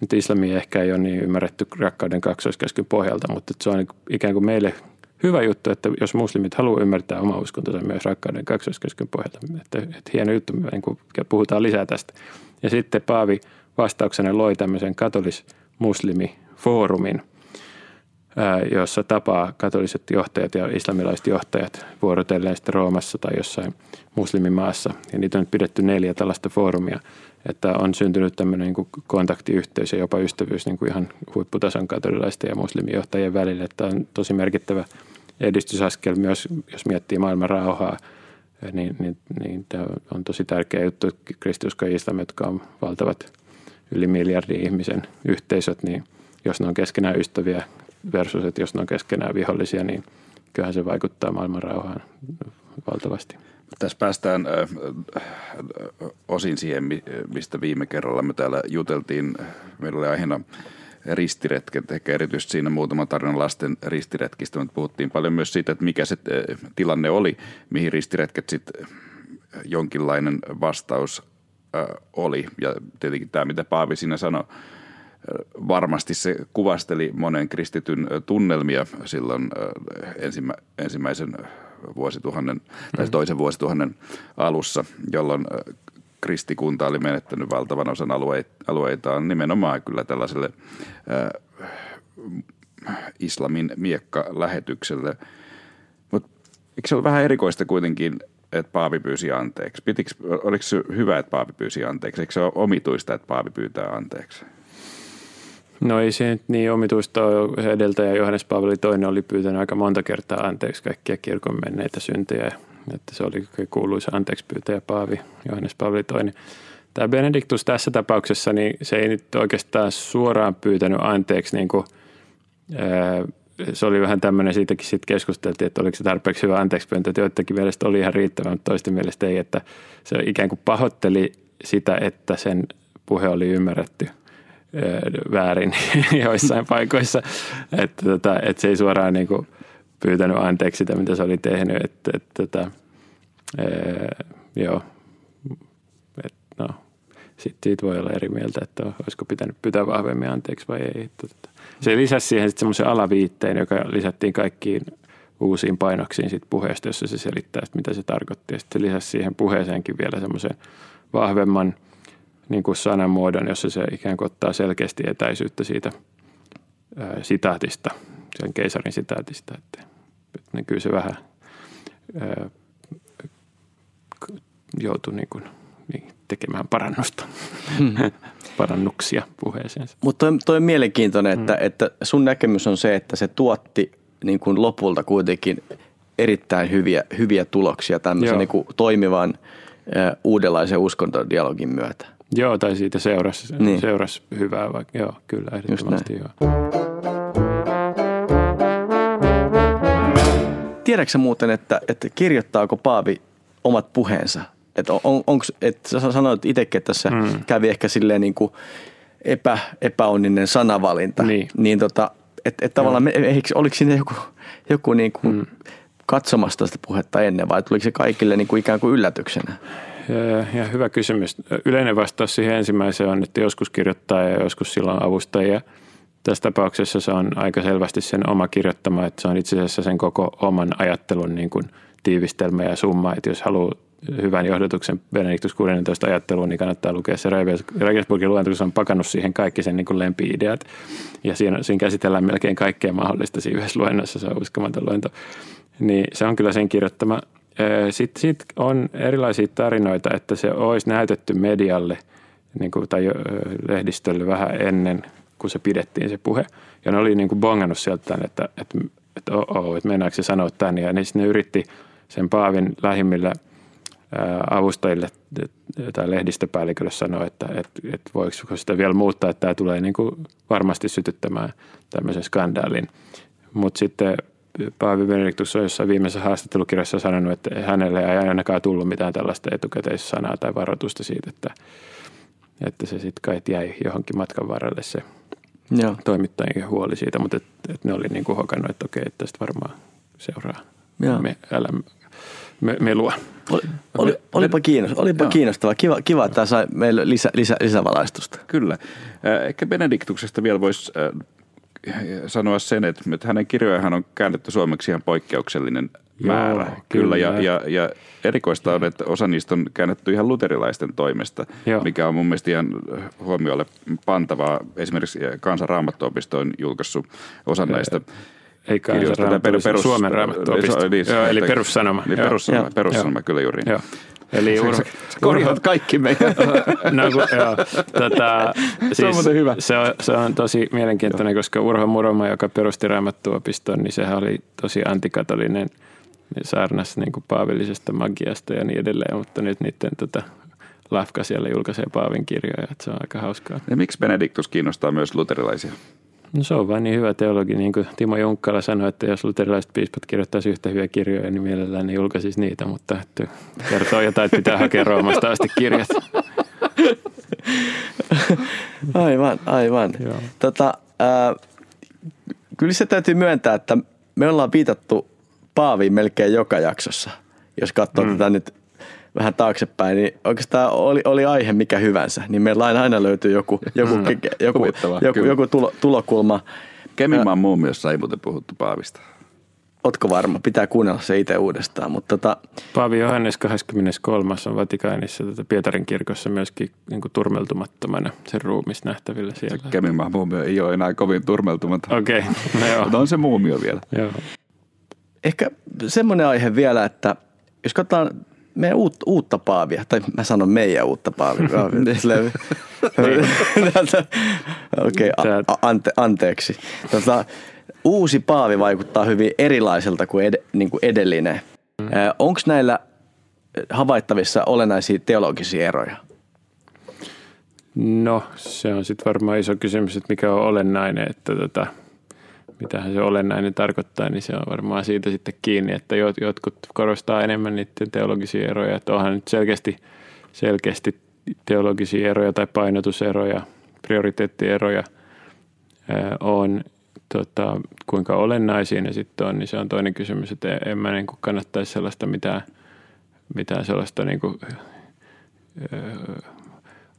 nyt islami ehkä ei ole niin ymmärretty rakkauden kaksoiskäskyn pohjalta, mutta se on ikään kuin meille hyvä juttu, että jos muslimit haluaa ymmärtää oma uskontonsa myös rakkauden kaksoiskäskyn pohjalta. Että, että hieno juttu, niin kuin puhutaan lisää tästä. Ja sitten Paavi vastauksena loi tämmöisen katolis-muslimi-foorumin, jossa tapaa katoliset johtajat ja islamilaiset johtajat vuorotellen sitten Roomassa tai jossain muslimimaassa. Ja niitä on nyt pidetty neljä tällaista foorumia – että on syntynyt tämmöinen niin kontaktiyhteys ja jopa ystävyys niin kuin ihan huipputason katolilaisten ja muslimijohtajien välillä. Että on tosi merkittävä edistysaskel myös, jos miettii maailman rauhaa, niin, niin, niin tämä on tosi tärkeä juttu, kristiusko ja islam, jotka on valtavat yli miljardin ihmisen yhteisöt, niin jos ne on keskenään ystäviä versus, että jos ne on keskenään vihollisia, niin kyllähän se vaikuttaa maailman rauhaan valtavasti. Tässä päästään osin siihen, mistä viime kerralla me täällä juteltiin. Meillä oli aiheena ristiretket, ehkä erityisesti siinä muutama tarina lasten ristiretkistä, mutta puhuttiin paljon myös siitä, että mikä se tilanne oli, mihin ristiretket sitten jonkinlainen vastaus oli. Ja tietenkin tämä, mitä Paavi siinä sanoi, varmasti se kuvasteli monen kristityn tunnelmia silloin ensimmä, ensimmäisen vuosituhannen tai mm. toisen vuosituhannen alussa, jolloin kristikunta oli menettänyt valtavan osan alueitaan nimenomaan kyllä tällaiselle äh, islamin miekka-lähetykselle. Mutta eikö se ole vähän erikoista kuitenkin, että Paavi pyysi anteeksi? Pitikö, oliko se hyvä, että Paavi pyysi anteeksi? Eikö se ole omituista, että Paavi pyytää anteeksi? No ei se nyt niin omituista ole. Edeltäjä Johannes Paavali toinen oli pyytänyt aika monta kertaa anteeksi kaikkia kirkon menneitä syntejä. Että se oli kuuluisa anteeksi pyytäjä Paavi, Johannes Paavali toinen. Tämä Benediktus tässä tapauksessa, niin se ei nyt oikeastaan suoraan pyytänyt anteeksi niin kuin, se oli vähän tämmöinen, siitäkin sitten keskusteltiin, että oliko se tarpeeksi hyvä anteeksi pyyntö, joidenkin mielestä oli ihan riittävä, mutta toisten mielestä ei, että se ikään kuin pahoitteli sitä, että sen puhe oli ymmärretty väärin *laughs* joissain paikoissa, että, tota, että se ei suoraan niin kuin pyytänyt anteeksi sitä, mitä se oli tehnyt, että, että, että ää, joo, että no, sitten siitä voi olla eri mieltä, että olisiko pitänyt pyytää vahvemmin anteeksi vai ei. Että, että. Se lisäsi siihen sitten semmoisen alaviitteen, joka lisättiin kaikkiin uusiin painoksiin siitä puheesta, jossa se selittää, että mitä se tarkoitti. Ja sitten se lisäsi siihen puheeseenkin vielä semmoisen vahvemman niin kuin sanamuodon, jossa se ikään kuin ottaa selkeästi etäisyyttä siitä ää, sitaatista, sen keisarin sitaatista. Että, että kyllä se vähän ää, joutui niin kuin, niin, tekemään parannusta, hmm. *laughs* parannuksia puheeseensa. Mutta toi, toi on mielenkiintoinen, että, hmm. että sun näkemys on se, että se tuotti niin kuin lopulta kuitenkin erittäin hyviä, hyviä tuloksia tämmöisen niin kuin toimivan äh, uudenlaisen uskontodialogin myötä. Joo, tai siitä seurasi, niin. seurasi hyvää, vaikka joo, kyllä ehdottomasti joo. Tiedätkö muuten, että, että kirjoittaako Paavi omat puheensa että on, onko, että sä sanoit itsekin, että tässä mm. kävi ehkä silleen niin kuin epä, epäonninen sanavalinta. Niin. niin tota, että et tavallaan, me, eikö, oliko siinä joku, joku niin kuin mm. katsomasta sitä puhetta ennen vai tuliko se kaikille niin kuin ikään kuin yllätyksenä? Ja, hyvä kysymys. Yleinen vastaus siihen ensimmäiseen on, että joskus kirjoittaa ja joskus silloin avustajia. Tässä tapauksessa se on aika selvästi sen oma kirjoittama, että se on itse asiassa sen koko oman ajattelun niin kuin tiivistelmä ja summa. Että jos haluaa hyvän johdatuksen Benediktus 16 ajatteluun, niin kannattaa lukea se Regensburgin luento, kun se on pakannut siihen kaikki sen niin lempi-ideat. Ja siinä, siinä käsitellään melkein kaikkea mahdollista siinä yhdessä luennossa, se on uskomaton luento. Niin se on kyllä sen kirjoittama. Sitten sit on erilaisia tarinoita, että se olisi näytetty medialle niin kuin, tai lehdistölle vähän ennen, kun se pidettiin se puhe. Ja ne oli niin kuin bongannut sieltä, että, että, että, oh, että mennäänkö se sanoa tänne. Ja niin ne yritti sen Paavin lähimmillä – avustajille tai lehdistöpäällikölle sanoa, että, että, että voiko sitä vielä muuttaa, että tämä tulee niin kuin varmasti sytyttämään tämmöisen skandaalin. Mutta sitten Paavi Benediktus on jossain viimeisessä haastattelukirjassa sanonut, että hänelle ei ainakaan tullut mitään tällaista etukäteissanaa tai varoitusta siitä, että, että se sitten kai jäi johonkin matkan varrelle se Joo. toimittajien huoli siitä, mutta et, et ne oli niin kuin hokannut, että okei, että tästä varmaan seuraa Joo. me, älä, me, melua. Oli, oli, olipa, kiinnostava, olipa kiinnostava. Kiva, kiva, että tämä sai meille lisä, lisä, lisävalaistusta. Kyllä. Ehkä Benediktuksesta vielä voisi sanoa sen, että hänen kirjojahan on käännetty suomeksi ihan poikkeuksellinen Joo, määrä. Kyllä, kyllä. Ja, ja, ja erikoista on, että osa niistä on käännetty ihan luterilaisten toimesta, Joo. mikä on mun mielestä ihan huomiolle pantavaa. Esimerkiksi Kansan Raamattuopisto on julkaissut osan näistä ei kirjoista. perus, perus, Suomen raamattuopisto. Niin, Joo, eli perussanoma. Niin, perussanoma, perussanoma kyllä juuri. Joo. Eli Urho, korjaat kaikki meidän. *laughs* no, joo, tota, siis se on siis hyvä. Se on, se on tosi mielenkiintoinen, koska Urho Muroma, joka perusti raamattuopiston, niin sehän oli tosi antikatolinen saarnas niin kuin paavillisesta magiasta ja niin edelleen, mutta nyt niiden tota, Lafka siellä julkaisee Paavin kirjoja, että se on aika hauskaa. Ja miksi Benediktus kiinnostaa myös luterilaisia? No se on vain niin hyvä teologi, niin kuin Timo Junkkala sanoi, että jos luterilaiset piispat kirjoittaisi yhtä hyviä kirjoja, niin mielellään ne julkaisisi niitä, mutta että kertoo jotain, että pitää hakea Roomasta asti kirjat. *laughs* Aivan, aivan. Tota, äh, kyllä se täytyy myöntää, että me ollaan viitattu Paaviin melkein joka jaksossa, jos katsoo mm. tätä nyt vähän taaksepäin, niin oikeastaan oli, oli aihe mikä hyvänsä, niin meillä aina löytyy joku, joku, mm. joku, joku, joku tulo, tulokulma. Keminmaan muumiossa ei muuten puhuttu Paavista. Otko varma? Pitää kuunnella se itse uudestaan. Mutta tota... Paavi Johannes 23. on Vatikaanissa tätä Pietarin kirkossa myöskin niin kuin turmeltumattomana sen ruumis nähtävillä siellä. Keminmaan muumio ei ole enää kovin turmeltumaton. Okei, okay. no joo. on se muumio vielä. joo. Ehkä semmoinen aihe vielä, että jos katsotaan meidän uut, uutta paavia, tai mä sanon meidän uutta paavia. *laughs* Okei, okay, ante, anteeksi. Tota, uusi paavi vaikuttaa hyvin erilaiselta kuin, ed, niin kuin edellinen. Mm. Onko näillä havaittavissa olennaisia teologisia eroja? No, se on sitten varmaan iso kysymys, että mikä on olennainen. Että tota, mitähän se olennainen tarkoittaa, niin se on varmaan siitä sitten kiinni, että jotkut korostaa enemmän niiden teologisia eroja, että onhan nyt selkeästi, selkeästi teologisia eroja tai painotuseroja, prioriteettieroja on, tota, kuinka olennaisia ne sitten on, niin se on toinen kysymys, että en mä niin kannattaisi sellaista mitään, mitään sellaista niin kuin,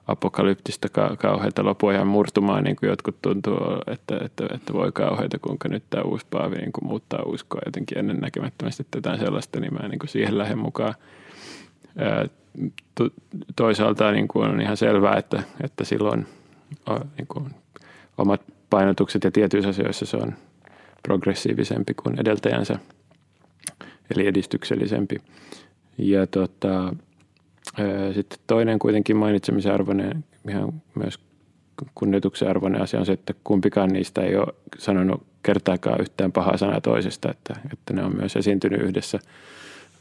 apokalyptista kauheita lopuajan murtumaan, niin kuin jotkut tuntuu, että, että, että voi kauheita, kuinka nyt tämä uusi paavi niin kuin muuttaa uskoa jotenkin ennennäkemättömästi jotain sellaista, niin mä niin kuin siihen lähden mukaan. Toisaalta niin kuin on ihan selvää, että, että silloin niin kuin omat painotukset ja tietyissä asioissa se on progressiivisempi kuin edeltäjänsä, eli edistyksellisempi. Ja tota, sitten toinen kuitenkin mainitsemisen arvoinen, ihan myös kunnioituksen arvoinen asia on se, että kumpikaan niistä ei ole sanonut kertaakaan yhtään pahaa sanaa toisesta, että, että ne on myös esiintynyt yhdessä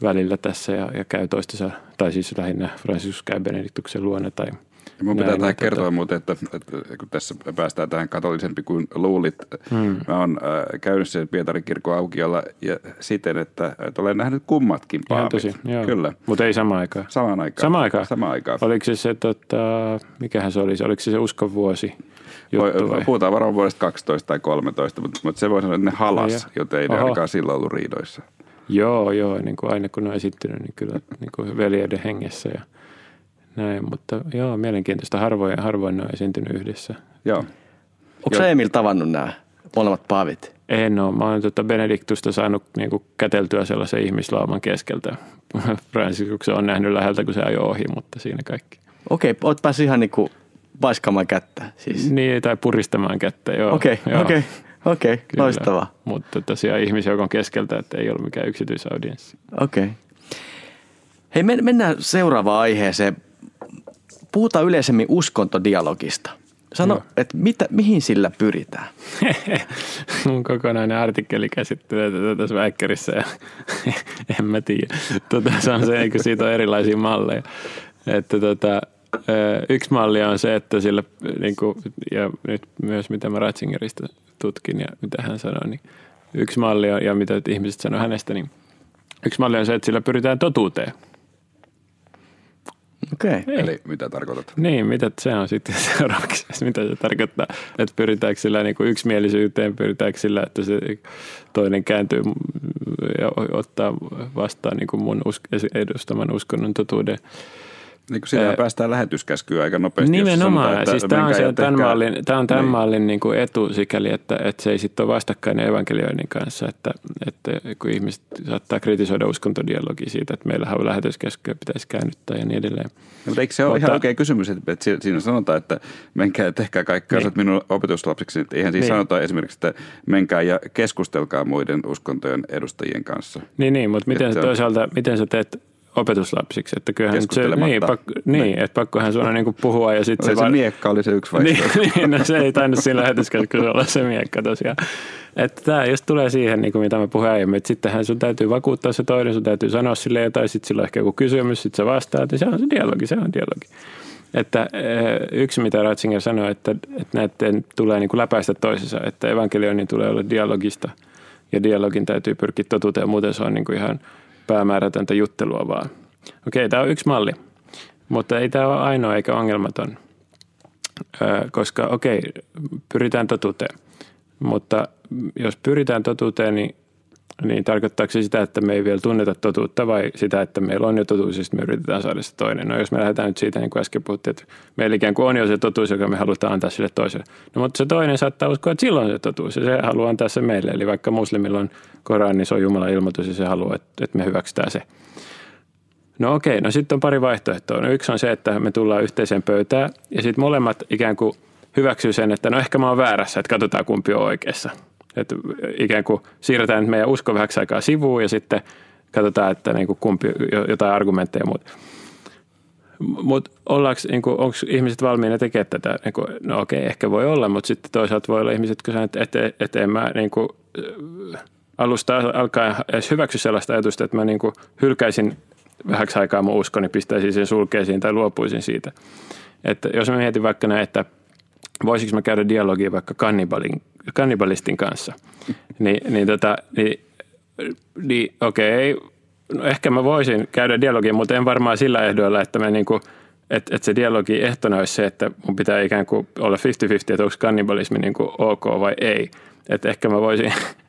välillä tässä ja, ja käy toistensa, tai siis lähinnä Franciscus käy Benediktuksen luona tai – ja mun pitää tähän kertoa tota... muuten, että, että, kun tässä päästään tähän katolisempi kuin luulit. Hmm. Mä oon äh, käynyt sen Pietarin kirkon aukiolla ja siten, että, että olen nähnyt kummatkin paavit. Tosi, joo. Kyllä. Mutta ei samaan aikaan. Samaan aikaan. Samaan aikaan? Samaan aikaan. Oliko se se, tota, mikähän se oli, oliko se se uskon vuosi? Juttu, vai? Puhutaan varmaan vuodesta 12 tai 13, mutta, mutta se voi sanoa, että ne halas, joten ei Oho. ne ainakaan silloin ollut riidoissa. Joo, joo, niin kuin aina kun ne on esittynyt, niin kyllä niin kuin veljeiden hengessä ja – näin, mutta joo, mielenkiintoista. Harvoin, harvoin ne on esiintynyt yhdessä. Joo. Onko sä Emil tavannut nämä molemmat paavit? En ole. Mä oon tuota Benediktusta saanut niin kuin käteltyä sellaisen ihmislauman keskeltä. *laughs* Franciscuksen on nähnyt läheltä, kun se ajoi ohi, mutta siinä kaikki. Okei, okay, oot päässyt ihan niin kuin paiskaamaan kättä siis. Niin, tai puristamaan kättä, joo. Okei, okay, okei. Okay. Okei, okay, loistavaa. Mutta tosiaan ihmisjoukon keskeltä, että ei ollut mikään yksityisaudienssi. Okei. Okay. Hei, mennään seuraavaan aiheeseen puhutaan yleisemmin uskontodialogista. Sano, no. että mitä, mihin sillä pyritään? *laughs* Mun kokonainen artikkeli käsittelee tätä tässä väikkärissä ja *laughs* en mä tiedä. Tota, se on se, eikö siitä on erilaisia malleja. Että tota, yksi malli on se, että sillä, niin kuin, ja nyt myös mitä mä Ratzingerista tutkin ja mitä hän sanoi, niin yksi malli on, ja mitä ihmiset sanoo hänestä, niin yksi malli on se, että sillä pyritään totuuteen – Okei. Okay. Eli mitä tarkoitat? Niin, mitä se on sitten *laughs* seuraavaksi, mitä se tarkoittaa, että pyritäänkö sillä niin kuin yksimielisyyteen, pyritäänkö sillä, että se toinen kääntyy ja ottaa vastaan niin kuin mun edustaman uskonnon totuuden niin kuin siinä päästään lähetyskäskyä aika nopeasti. Nimenomaan. Sanotaan, siis tämä on, se, tämän mallin, tämä on tämän niin. mallin niin kuin etu sikäli, että, että se ei sitten ole vastakkain evankelioinnin kanssa. Että, että kun ihmiset saattaa kritisoida uskontodialogia siitä, että meillä on lähetyskäskyä pitäisi käännyttää ja niin edelleen. No, mutta eikö se ole mutta, ihan oikein kysymys, että siinä sanotaan, että menkää ja tehkää kaikkea niin. minun opetuslapsiksi. Että eihän siinä niin. sanota esimerkiksi, että menkää ja keskustelkaa muiden uskontojen edustajien kanssa. Niin, niin mutta miten, se toisaalta, miten sä teet opetuslapsiksi. Että kyllähän se, niin, pakko, niin, niin. että pakkohan sun on niin kuin puhua ja sitten se, se vaan... miekka oli se yksi vaihtoehto. niin, *laughs* niin, no se ei tainnut siinä lähetyskeskuksessa olla se miekka tosiaan. Että tämä just tulee siihen, niin kuin mitä mä puhuin aiemmin, että sittenhän sun täytyy vakuuttaa se toinen, sun täytyy sanoa sille jotain, sitten sillä on ehkä joku kysymys, sitten sä vastaat, ja se on se dialogi, se on dialogi. Että eh, yksi, mitä Ratzinger sanoi, että, että näiden tulee niin kuin läpäistä toisensa, että evankelioinnin tulee olla dialogista, ja dialogin täytyy pyrkiä totuuteen, muuten se on niin kuin ihan – päämäärätöntä juttelua vaan. Okei, tämä on yksi malli, mutta ei tämä ole ainoa eikä ongelmaton, koska okei, pyritään totuuteen. Mutta jos pyritään totuuteen, niin niin tarkoittaako se sitä, että me ei vielä tunneta totuutta vai sitä, että meillä on jo totuus ja me yritetään saada se toinen? No jos me lähdetään nyt siitä, niin kuin äsken puhuttiin, että meillä ikään kuin on jo se totuus, joka me halutaan antaa sille toiselle. No mutta se toinen saattaa uskoa, että silloin on se totuus ja se haluaa antaa se meille. Eli vaikka muslimilla on Koran, niin se on Jumalan ilmoitus ja se haluaa, että, me hyväksytään se. No okei, no sitten on pari vaihtoehtoa. No yksi on se, että me tullaan yhteiseen pöytään ja sitten molemmat ikään kuin hyväksyy sen, että no ehkä mä oon väärässä, että katsotaan kumpi on oikeassa – että ikään kuin siirretään nyt meidän usko vähäksi aikaa sivuun ja sitten katsotaan, että niin kuin kumpi, jotain argumentteja ja muuta. Mutta niin onko ihmiset valmiina tekemään tätä? Niin kuin, no okei, ehkä voi olla, mutta sitten toisaalta voi olla ihmiset, jotka sanoo, että, että, en mä niin kuin, alusta alkaen edes hyväksy sellaista ajatusta, että mä niin kuin hylkäisin vähäksi aikaa mun uskoni, niin pistäisin sen sulkeisiin tai luopuisin siitä. Että jos mä mietin vaikka näin, että voisiko mä käydä dialogia vaikka kannibalin kannibalistin kanssa. Ni, niin, tota, niin, niin okei, okay, no ehkä mä voisin käydä dialogia, mutta en varmaan sillä ehdoilla, että me niinku, että, että se dialogi ehtona olisi se, että mun pitää ikään kuin olla 50-50, että onko kannibalismi niin kuin ok vai ei. Että ehkä mä voisin, *laughs*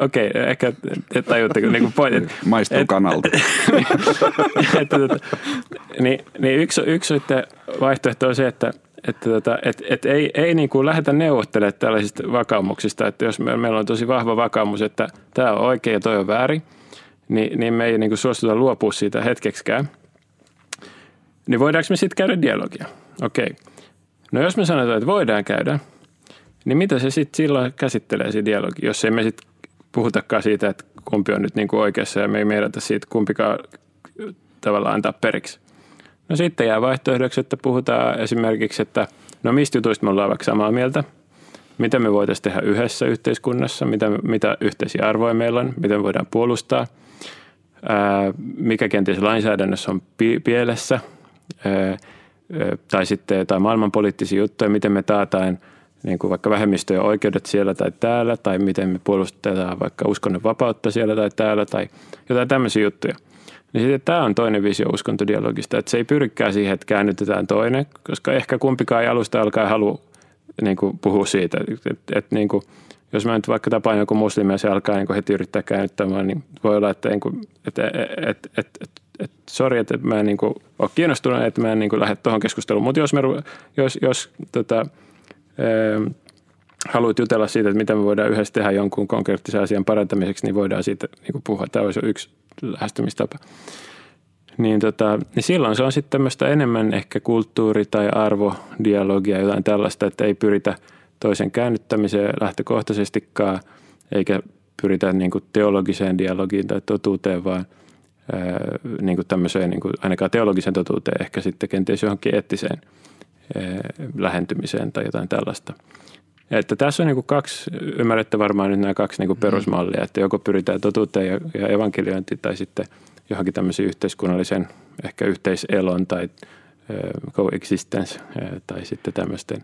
okei, okay, ehkä te tajutte, niin kuin point, Maistuu kanalta. *laughs* että, niin, niin yksi, yksi vaihtoehto on se, että, että, että, että, että ei, ei niin kuin lähdetä neuvottelemaan tällaisista vakaumuksista, että jos me, meillä on tosi vahva vakaumus, että tämä on oikein ja toi on väärin, niin, niin me ei niin kuin suostuta luopua siitä hetkeksikään. Niin voidaanko me sitten käydä dialogia? Okei. Okay. No jos me sanotaan, että voidaan käydä, niin mitä se sitten silloin käsittelee se dialogi, jos ei me sitten puhutakaan siitä, että kumpi on nyt niin kuin oikeassa ja me ei mieletä siitä kumpikaan tavallaan antaa periksi. No sitten jää vaihtoehdoksi, että puhutaan esimerkiksi, että no mistä jutuista me ollaan vaikka samaa mieltä, mitä me voitaisiin tehdä yhdessä yhteiskunnassa, mitä, mitä yhteisiä arvoja meillä on, miten voidaan puolustaa, ää, mikä kenties lainsäädännössä on pielessä, ää, tai sitten jotain maailmanpoliittisia juttuja, miten me taataan – niin kuin vaikka vähemmistöjen oikeudet siellä tai täällä, tai miten me puolustetaan vaikka uskonnon vapautta siellä tai täällä, tai jotain tämmöisiä juttuja. Niin sitten tämä on toinen visio uskontodialogista, että se ei pyrikään siihen, että käännytetään toinen, koska ehkä kumpikaan ei alusta alkaa halua niin kuin puhua siitä. Että, että, että niin kuin, jos mä nyt vaikka tapaan joku muslimi ja se alkaa niin kuin heti yrittää käännyttämään, niin voi olla, että, niin kuin, että, että, että, että, että sori, että mä en niin kuin, ole kiinnostunut, että mä en niin kuin, lähde tuohon keskusteluun. Mutta jos, me, jos, jos tota, haluat jutella siitä, että mitä me voidaan yhdessä tehdä jonkun konkreettisen asian parantamiseksi, niin voidaan siitä niin puhua. Tämä olisi yksi lähestymistapa. Niin, tota, niin silloin se on sitten tämmöistä enemmän ehkä kulttuuri- tai arvodialogia, jotain tällaista, että ei pyritä toisen käännyttämiseen lähtökohtaisestikaan, eikä pyritä niin kuin teologiseen dialogiin tai totuuteen, vaan ää, niin kuin tämmöiseen niin kuin ainakaan teologisen totuuteen, ehkä sitten kenties johonkin eettiseen – lähentymiseen tai jotain tällaista. Että tässä on niin kuin kaksi, ymmärrätte varmaan nyt nämä kaksi niin kuin perusmallia, että joko pyritään totuuteen ja, ja evankeliointiin tai sitten johonkin tämmöisen yhteiskunnallisen ehkä yhteiselon tai coexistence tai sitten tämmöisten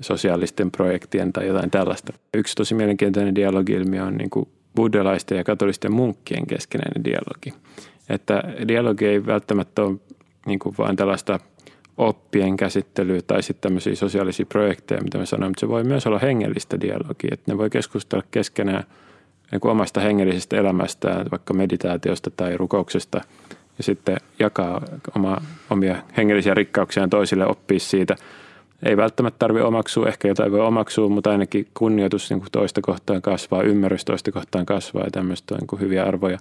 sosiaalisten projektien tai jotain tällaista. Yksi tosi mielenkiintoinen dialogi-ilmiö on niin kuin buddhalaisten ja katolisten munkkien keskinäinen dialogi. Että dialogi ei välttämättä ole niin kuin vain tällaista oppien käsittelyä tai sitten tämmöisiä sosiaalisia projekteja, mitä me sanoin, mutta se voi myös olla hengellistä dialogia, että ne voi keskustella keskenään niin kuin omasta hengellisestä elämästään, vaikka meditaatiosta tai rukouksesta ja sitten jakaa oma, omia hengellisiä rikkauksiaan toisille, oppia siitä. Ei välttämättä tarvitse omaksua, ehkä jotain voi omaksua, mutta ainakin kunnioitus niin kuin toista kohtaan kasvaa, ymmärrys toista kohtaan kasvaa ja tämmöistä on niin kuin hyviä arvoja.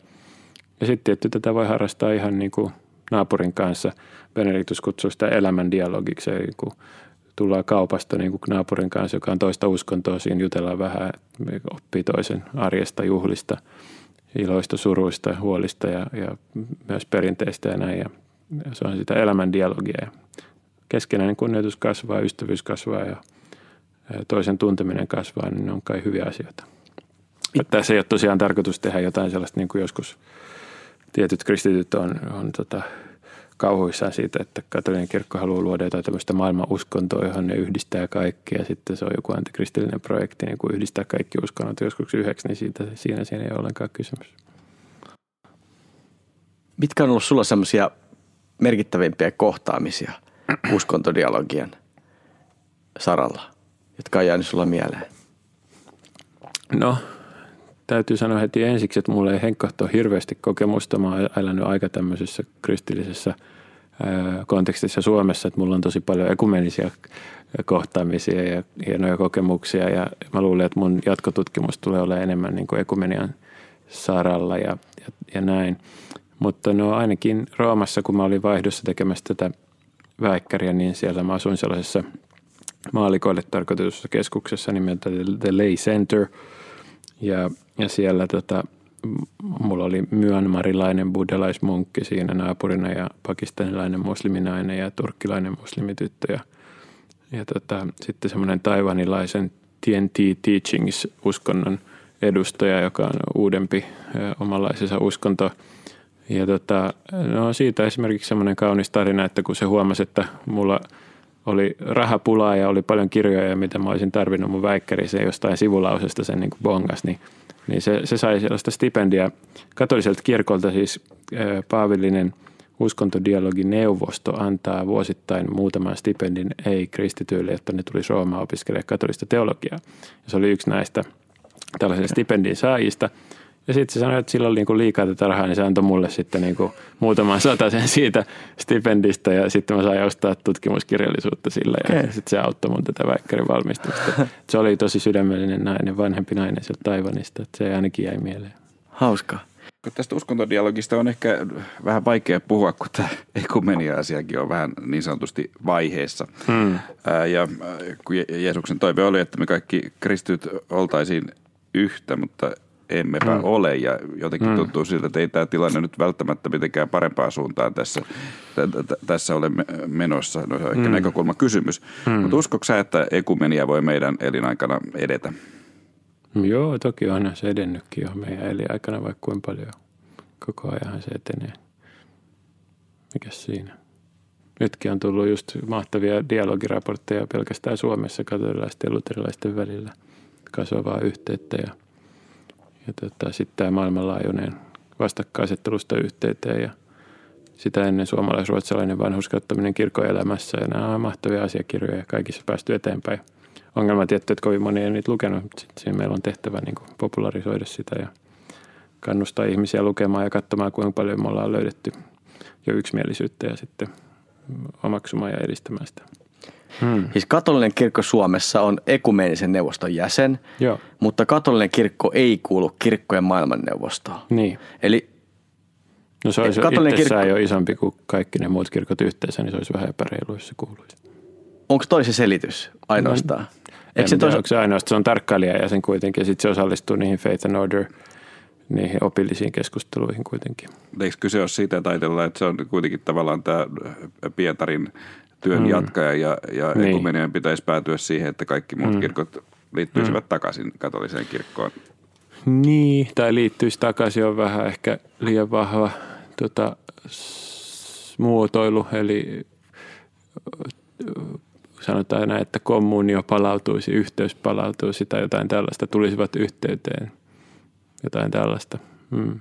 Ja sitten tietty tätä voi harrastaa ihan niin kuin naapurin kanssa. Benediktus kutsuu sitä elämän dialogiksi, eli kun tullaan kaupasta niin kuin naapurin kanssa, joka on toista uskontoa, siinä jutellaan vähän, oppii toisen arjesta, juhlista, iloista, suruista, huolista ja, ja myös perinteistä ja näin. Ja se on sitä elämän dialogia. Ja keskenäinen kunnioitus kasvaa, ystävyys kasvaa ja toisen tunteminen kasvaa, niin ne on kai hyviä asioita. Tässä ei ole tosiaan tarkoitus tehdä jotain sellaista niin kuin joskus – tietyt kristityt on, on tota, kauhuissaan siitä, että katolinen kirkko haluaa luoda jotain tämmöistä maailman uskontoa, johon ne yhdistää kaikki ja sitten se on joku antikristillinen projekti, niin kun yhdistää kaikki uskonnot joskus yhdeksi, niin siitä, siinä, siinä ei ole ollenkaan kysymys. Mitkä on ollut sulla semmoisia merkittävimpiä kohtaamisia uskontodialogian saralla, jotka on jäänyt sulla mieleen? No, täytyy sanoa heti ensiksi, että mulla ei henkkohto hirveästi kokemusta. Mä oon elänyt aika tämmöisessä kristillisessä kontekstissa Suomessa, että mulla on tosi paljon ekumenisia kohtaamisia ja hienoja kokemuksia ja mä luulen, että mun jatkotutkimus tulee olemaan enemmän niin kuin ekumenian saralla ja, ja, ja näin. Mutta no ainakin Roomassa, kun mä olin vaihdossa tekemässä tätä väikkäriä, niin siellä mä asuin sellaisessa maalikoille tarkoitetussa keskuksessa nimeltä The Lay Center – ja, ja siellä tota, mulla oli myönmarilainen buddhalaismunkki siinä naapurina ja pakistanilainen musliminainen ja turkkilainen muslimityttö. Ja, ja tota, sitten semmoinen taivanilaisen TNT Teachings-uskonnon edustaja, joka on uudempi omanlaisensa uskonto. Ja tota, no siitä esimerkiksi semmoinen kaunis tarina, että kun se huomasi, että mulla oli rahapulaa ja oli paljon kirjoja, mitä mä olisin tarvinnut mun väikkäriin, jostain sivulausesta sen niin bongas, niin, niin se, se sai sellaista stipendia katoliselta kirkolta, siis Paavillinen uskontodialogineuvosto antaa vuosittain muutaman stipendin ei-kristityille, jotta ne tulisi Roomaan opiskelemaan katolista teologiaa. Ja se oli yksi näistä tällaisen stipendin saajista – ja sitten se sanoi, että sillä oli niinku liikaa tätä rahaa, niin se antoi mulle sitten niinku muutaman sen siitä stipendistä ja sitten mä sain ostaa tutkimuskirjallisuutta sillä ja okay. sitten se auttoi mun tätä väikkärin valmistusta. *laughs* se oli tosi sydämellinen nainen, vanhempi nainen sieltä Taivanista, että se ainakin jäi mieleen. Hauska. Tästä uskontodialogista on ehkä vähän vaikea puhua, kun tämä ekumenia-asiakin on vähän niin sanotusti vaiheessa. Hmm. Ja kun Jeesuksen toive oli, että me kaikki kristyt oltaisiin yhtä, mutta emmepä mm. ole ja jotenkin mm. tuntuu siltä, että ei tämä tilanne nyt välttämättä mitenkään parempaan suuntaan tässä, t- tässä ole menossa. No se on ehkä mm. näkökulma kysymys. Mm. Mutta uskotko sä, että ekumenia voi meidän elinaikana edetä? Joo, toki on se edennytkin jo meidän elinaikana vaikka kuinka paljon. Koko ajan se etenee. Mikäs siinä? Nytkin on tullut just mahtavia dialogiraportteja pelkästään Suomessa katolilaisten ja luterilaisten välillä kasvavaa yhteyttä ja – ja tota, sitten tämä maailmanlaajuinen vastakkaisettelusta yhteyteen ja sitä ennen suomalais-ruotsalainen vanhuskattaminen kirkoelämässä ja nämä on mahtavia asiakirjoja ja kaikissa päästy eteenpäin. Ongelma tietty, että kovin moni ei niitä lukenut, mutta siinä meillä on tehtävä niin kuin popularisoida sitä ja kannustaa ihmisiä lukemaan ja katsomaan, kuinka paljon me ollaan löydetty jo yksimielisyyttä ja sitten omaksumaan ja edistämään sitä. Hmm. Siis katolinen kirkko Suomessa on ekumeenisen neuvoston jäsen, Joo. mutta katolinen kirkko ei kuulu kirkkojen maailmanneuvostoon. Niin. Eli No se olisi katolinen kirkko... jo isompi kuin kaikki ne muut kirkot yhteensä, niin se olisi vähän epäreilu, jos se kuuluisi. Onko toisi selitys ainoastaan? No, Eikö se, toisa... onko se ainoastaan, se on tarkkailija ja sen kuitenkin, ja sitten se osallistuu niihin Faith and Order niihin opillisiin keskusteluihin kuitenkin. Eikö kyse ole siitä, että että se on kuitenkin tavallaan tämä Pietarin työn mm. jatkaja ja, ja niin. ekumenien pitäisi päätyä siihen, että kaikki muut mm. kirkot liittyisivät mm. takaisin katoliseen kirkkoon. Niin, tai liittyisi takaisin on vähän ehkä liian vahva tota, muotoilu, eli sanotaan näin, että kommunio palautuisi, yhteys palautuisi tai jotain tällaista, tulisivat yhteyteen, jotain tällaista. Mm.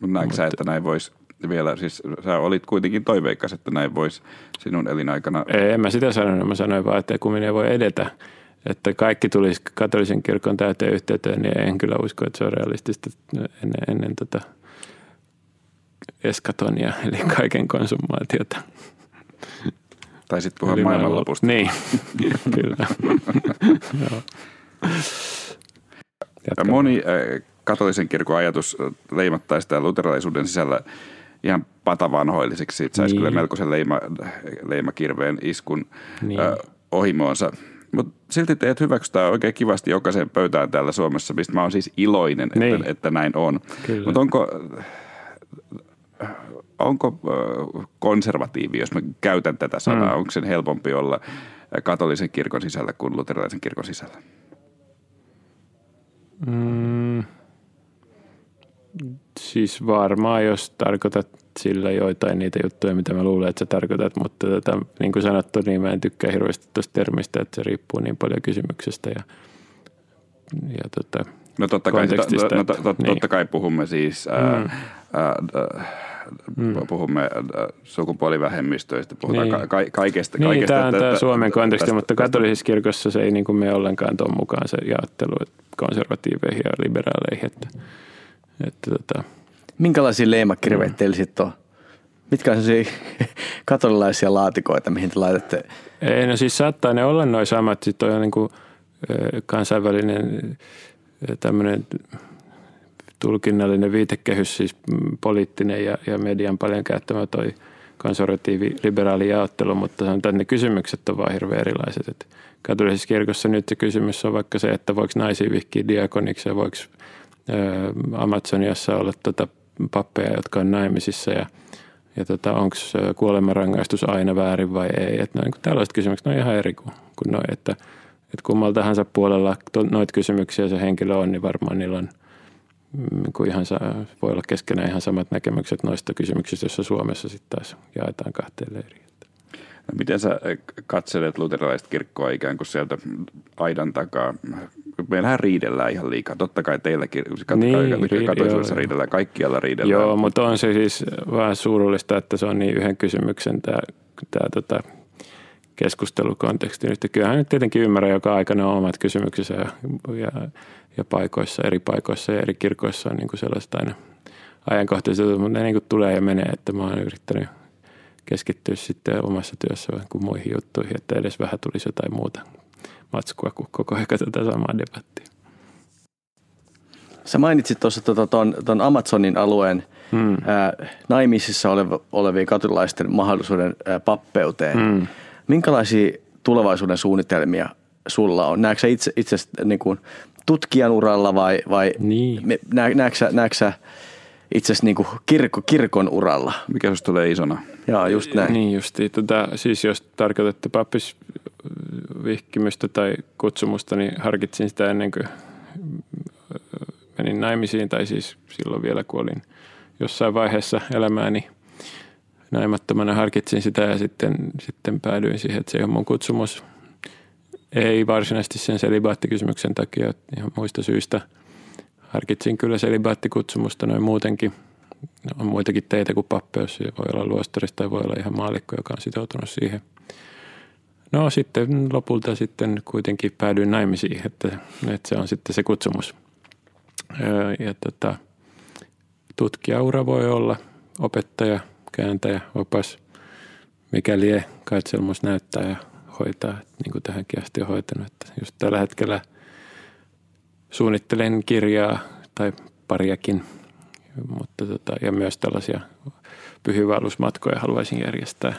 Näetkö sä, että näin voisi vielä, siis sä olit kuitenkin toiveikas, että näin voisi sinun elinaikana. Ei, en mä sitä sanonut, mä sanoin vaan, että ekuminen voi edetä. Että kaikki tulisi katolisen kirkon täyteen yhteyteen, niin en kyllä usko, että se on realistista ennen, ennen tota eskatonia, *laughs* eli kaiken konsumaatiota. Tai sitten puhua maailmanlopusta. Niin, *laughs* kyllä. *laughs* Moni äh, katolisen kirkon ajatus leimattaisi sitä luterilaisuuden sisällä ihan patavanhoilliseksi. Että saisi niin. kyllä melkoisen leima, leimakirveen iskun niin. ö, ohimoonsa. Mutta silti teet hyväksytään oikein kivasti jokaisen pöytään täällä Suomessa, mistä mä oon siis iloinen, niin. että, että näin on. Mutta onko, onko konservatiivi, jos mä käytän tätä sanaa, mm. onko sen helpompi olla katolisen kirkon sisällä kuin luterilaisen kirkon sisällä? Mm. Siis varmaan, jos tarkoitat sillä joitain niitä juttuja, mitä mä luulen, että sä tarkoitat, mutta tota, niin kuin sanottu, niin mä en tykkää hirveästi tuosta termistä, että se riippuu niin paljon kysymyksestä ja, ja tota, No totta kai, to, no, to, to, niin. totta kai puhumme siis ää, mm. ää, mm. puhumme sukupuolivähemmistöistä, puhutaan niin. ka- kaikesta. Niin, kaikesta tämä on tämä Suomen konteksti, tästä, mutta katolisessa kirkossa se ei niin kuin me ollenkaan tuon mukaan se jaottelu konservatiiveihin ja liberaaleihin, että että tota. Minkälaisia leimakirveitä mm. teillä sitten on? Mitkä on sellaisia *laughs* katolilaisia laatikoita, mihin te laitatte? Ei, no siis saattaa ne olla noin samat. Sitten on niin kuin kansainvälinen tämmöinen tulkinnallinen viitekehys, siis poliittinen ja, ja median paljon käyttämä toi konservatiivi liberaali jaottelu, mutta sanotaan, että ne kysymykset on vaan hirveän erilaiset. Et katolisessa kirkossa nyt se kysymys on vaikka se, että voiko naisia vihkiä diakoniksi ja voiko Amazoniassa olla tota pappeja, jotka on naimisissa ja, ja tota, onko kuolemanrangaistus aina väärin vai ei. Että niin tällaiset kysymykset on ihan eri kuin, kuin noi, että, että kummalta tahansa puolella noita kysymyksiä se henkilö on, niin varmaan niillä on niin ihan, voi olla keskenään ihan samat näkemykset noista kysymyksistä, joissa Suomessa sitten taas jaetaan kahteen leiriin. Miten sä katselet luterilaista kirkkoa ikään kuin sieltä aidan takaa? Meillähän riidellään ihan liikaa. Totta kai teilläkin Niin, niin, katoisuudessa riidellään, kaikkialla riidellään. Joo, mutta on se siis vähän surullista, että se on niin yhden kysymyksen tämä, tämä tota, keskustelukonteksti. Nyt kyllähän nyt tietenkin ymmärrän, joka aikana on omat kysymyksensä ja, ja, ja paikoissa, eri paikoissa ja eri kirkoissa on niin kuin sellaiset aina ajankohtaiset, jutut, mutta ne niin kuin tulee ja menee, että mä oon yrittänyt keskittyä sitten omassa työssä kuin muihin juttuihin, että edes vähän tulisi jotain muuta matskua kuin koko ajan tätä samaa debattia. Sä mainitsit tuossa tota, ton, ton Amazonin alueen Hmm. ää, naimisissa oleva, olevien katolilaisten mahdollisuuden ää, pappeuteen. Hmm. Minkälaisia tulevaisuuden suunnitelmia sulla on? Näetkö sä itse, itse niin kuin tutkijan uralla vai, vai Niin. näetkö, näetkö itse niin kuin kirkko, kirkon uralla? Mikä susta tulee isona? Joo, just näin. Niin justi. Tota, siis jos tarkoitatte pappisvihkimystä tai kutsumusta, niin harkitsin sitä ennen kuin menin naimisiin, tai siis silloin vielä kun olin jossain vaiheessa elämääni naimattomana harkitsin sitä ja sitten, sitten päädyin siihen, että se ei ole mun kutsumus. Ei varsinaisesti sen selibaattikysymyksen takia, ihan muista syistä. Harkitsin kyllä selibaattikutsumusta noin muutenkin. On muitakin teitä kuin pappeus. Voi olla luostarista tai voi olla ihan maalikko, joka on sitoutunut siihen. No sitten lopulta sitten kuitenkin päädyin naimisiin, että, että se on sitten se kutsumus. Ja tota, tutkijaura voi olla opettaja, kääntäjä, opas, mikä lie katselmus näyttää ja hoitaa, niin kuin tähänkin asti on hoitanut. Että just tällä hetkellä suunnittelen kirjaa tai pariakin, mutta tota, ja myös tällaisia pyhiinvaellusmatkoja haluaisin järjestää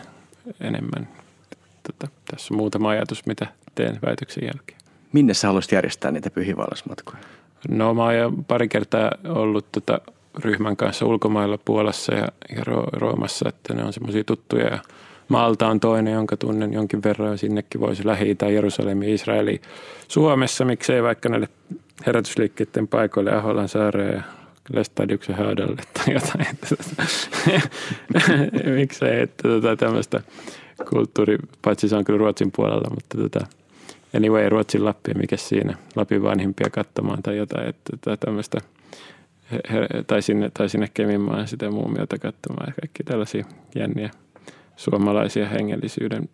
enemmän. Tota, tässä on muutama ajatus, mitä teen väitöksen jälkeen. Minne sä haluaisit järjestää niitä pyhiinvaellusmatkoja? No mä oon jo pari kertaa ollut tota ryhmän kanssa ulkomailla Puolassa ja, ja Ro- Roomassa, että ne on semmoisia tuttuja. Ja Malta on toinen, jonka tunnen jonkin verran sinnekin voisi lähi tai Jerusalemi, Israeli, Suomessa, miksei vaikka näille herätysliikkeiden paikoille Aholan saareen ja Lestadiuksen haudalle tai jotain. *laughs* Miksei, että tota, tämmöistä kulttuuri, paitsi se on kyllä Ruotsin puolella, mutta tota, anyway, Ruotsin Lappi, mikä siinä, Lapin vanhimpia katsomaan tai jotain, että tota, tämmöistä, tai sinne, tai sinne Keminmaan sitä muumiota katsomaan ja kaikki tällaisia jänniä suomalaisia hengellisyyden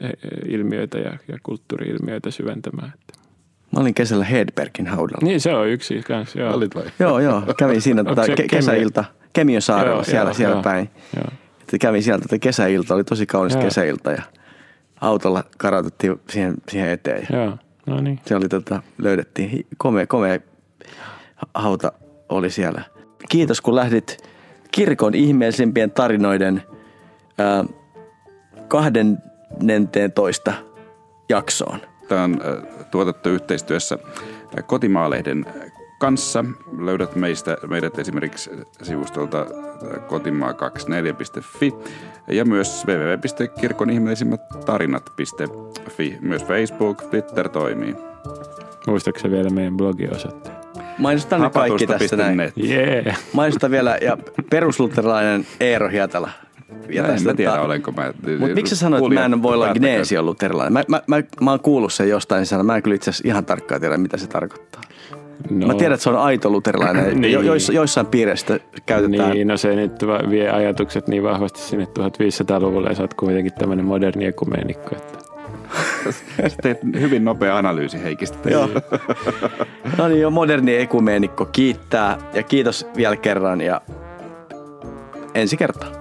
eh, ilmiöitä ja, ja kulttuuri-ilmiöitä syventämään. Että. Mä olin kesällä Hedbergin haudalla. Niin se on yksi kanssa, joo. Olit vai? Joo, joo. Kävin siinä tota, ke- Kemi- kesäilta. Kemiönsaarella Joo, siellä, joo, siellä joo. päin. joo. Että kävin sieltä tätä kesäilta, oli tosi kaunis Joo. kesäilta ja autolla karautettiin siihen, siihen eteen. Ja Joo, no niin. se oli tota, löydettiin, komea, komea hauta oli siellä. Kiitos kun lähdit kirkon ihmeellisimpien tarinoiden ää, 12 jaksoon. Tämä on tuotettu yhteistyössä Kotimaalehden kanssa. Löydät meistä, meidät esimerkiksi sivustolta äh, kotimaa24.fi ja myös www.kirkonihmeellisimmät-tarinat.fi. Myös Facebook, Twitter toimii. Muistaakseni vielä meidän blogiosoitteen? Mainostan ne kaikki tässä näin. Yeah. Mainostan vielä ja perusluterilainen Eero Hietala. Ja en mä tiedä, olenko mä... Mutta miksi sä sanoit, että mä en voi olla Päättäkää. Gneesio luterilainen? Mä, mä, mä, mä oon kuullut sen jostain sana. Mä en kyllä itse asiassa ihan tarkkaan tiedä, mitä se tarkoittaa. No, Mä tiedän, että se on aito luterilainen. *clears throat* Niin. jo, joissa, joissain piireissä käytetään. Niin, no se nyt vie ajatukset niin vahvasti sinne 1500-luvulle ja sä oot kuitenkin tämmöinen moderni ekumeenikko. Että. *laughs* Teet hyvin nopea analyysi Heikistä. Joo. No niin, jo moderni ekumeenikko kiittää ja kiitos vielä kerran ja ensi kertaa.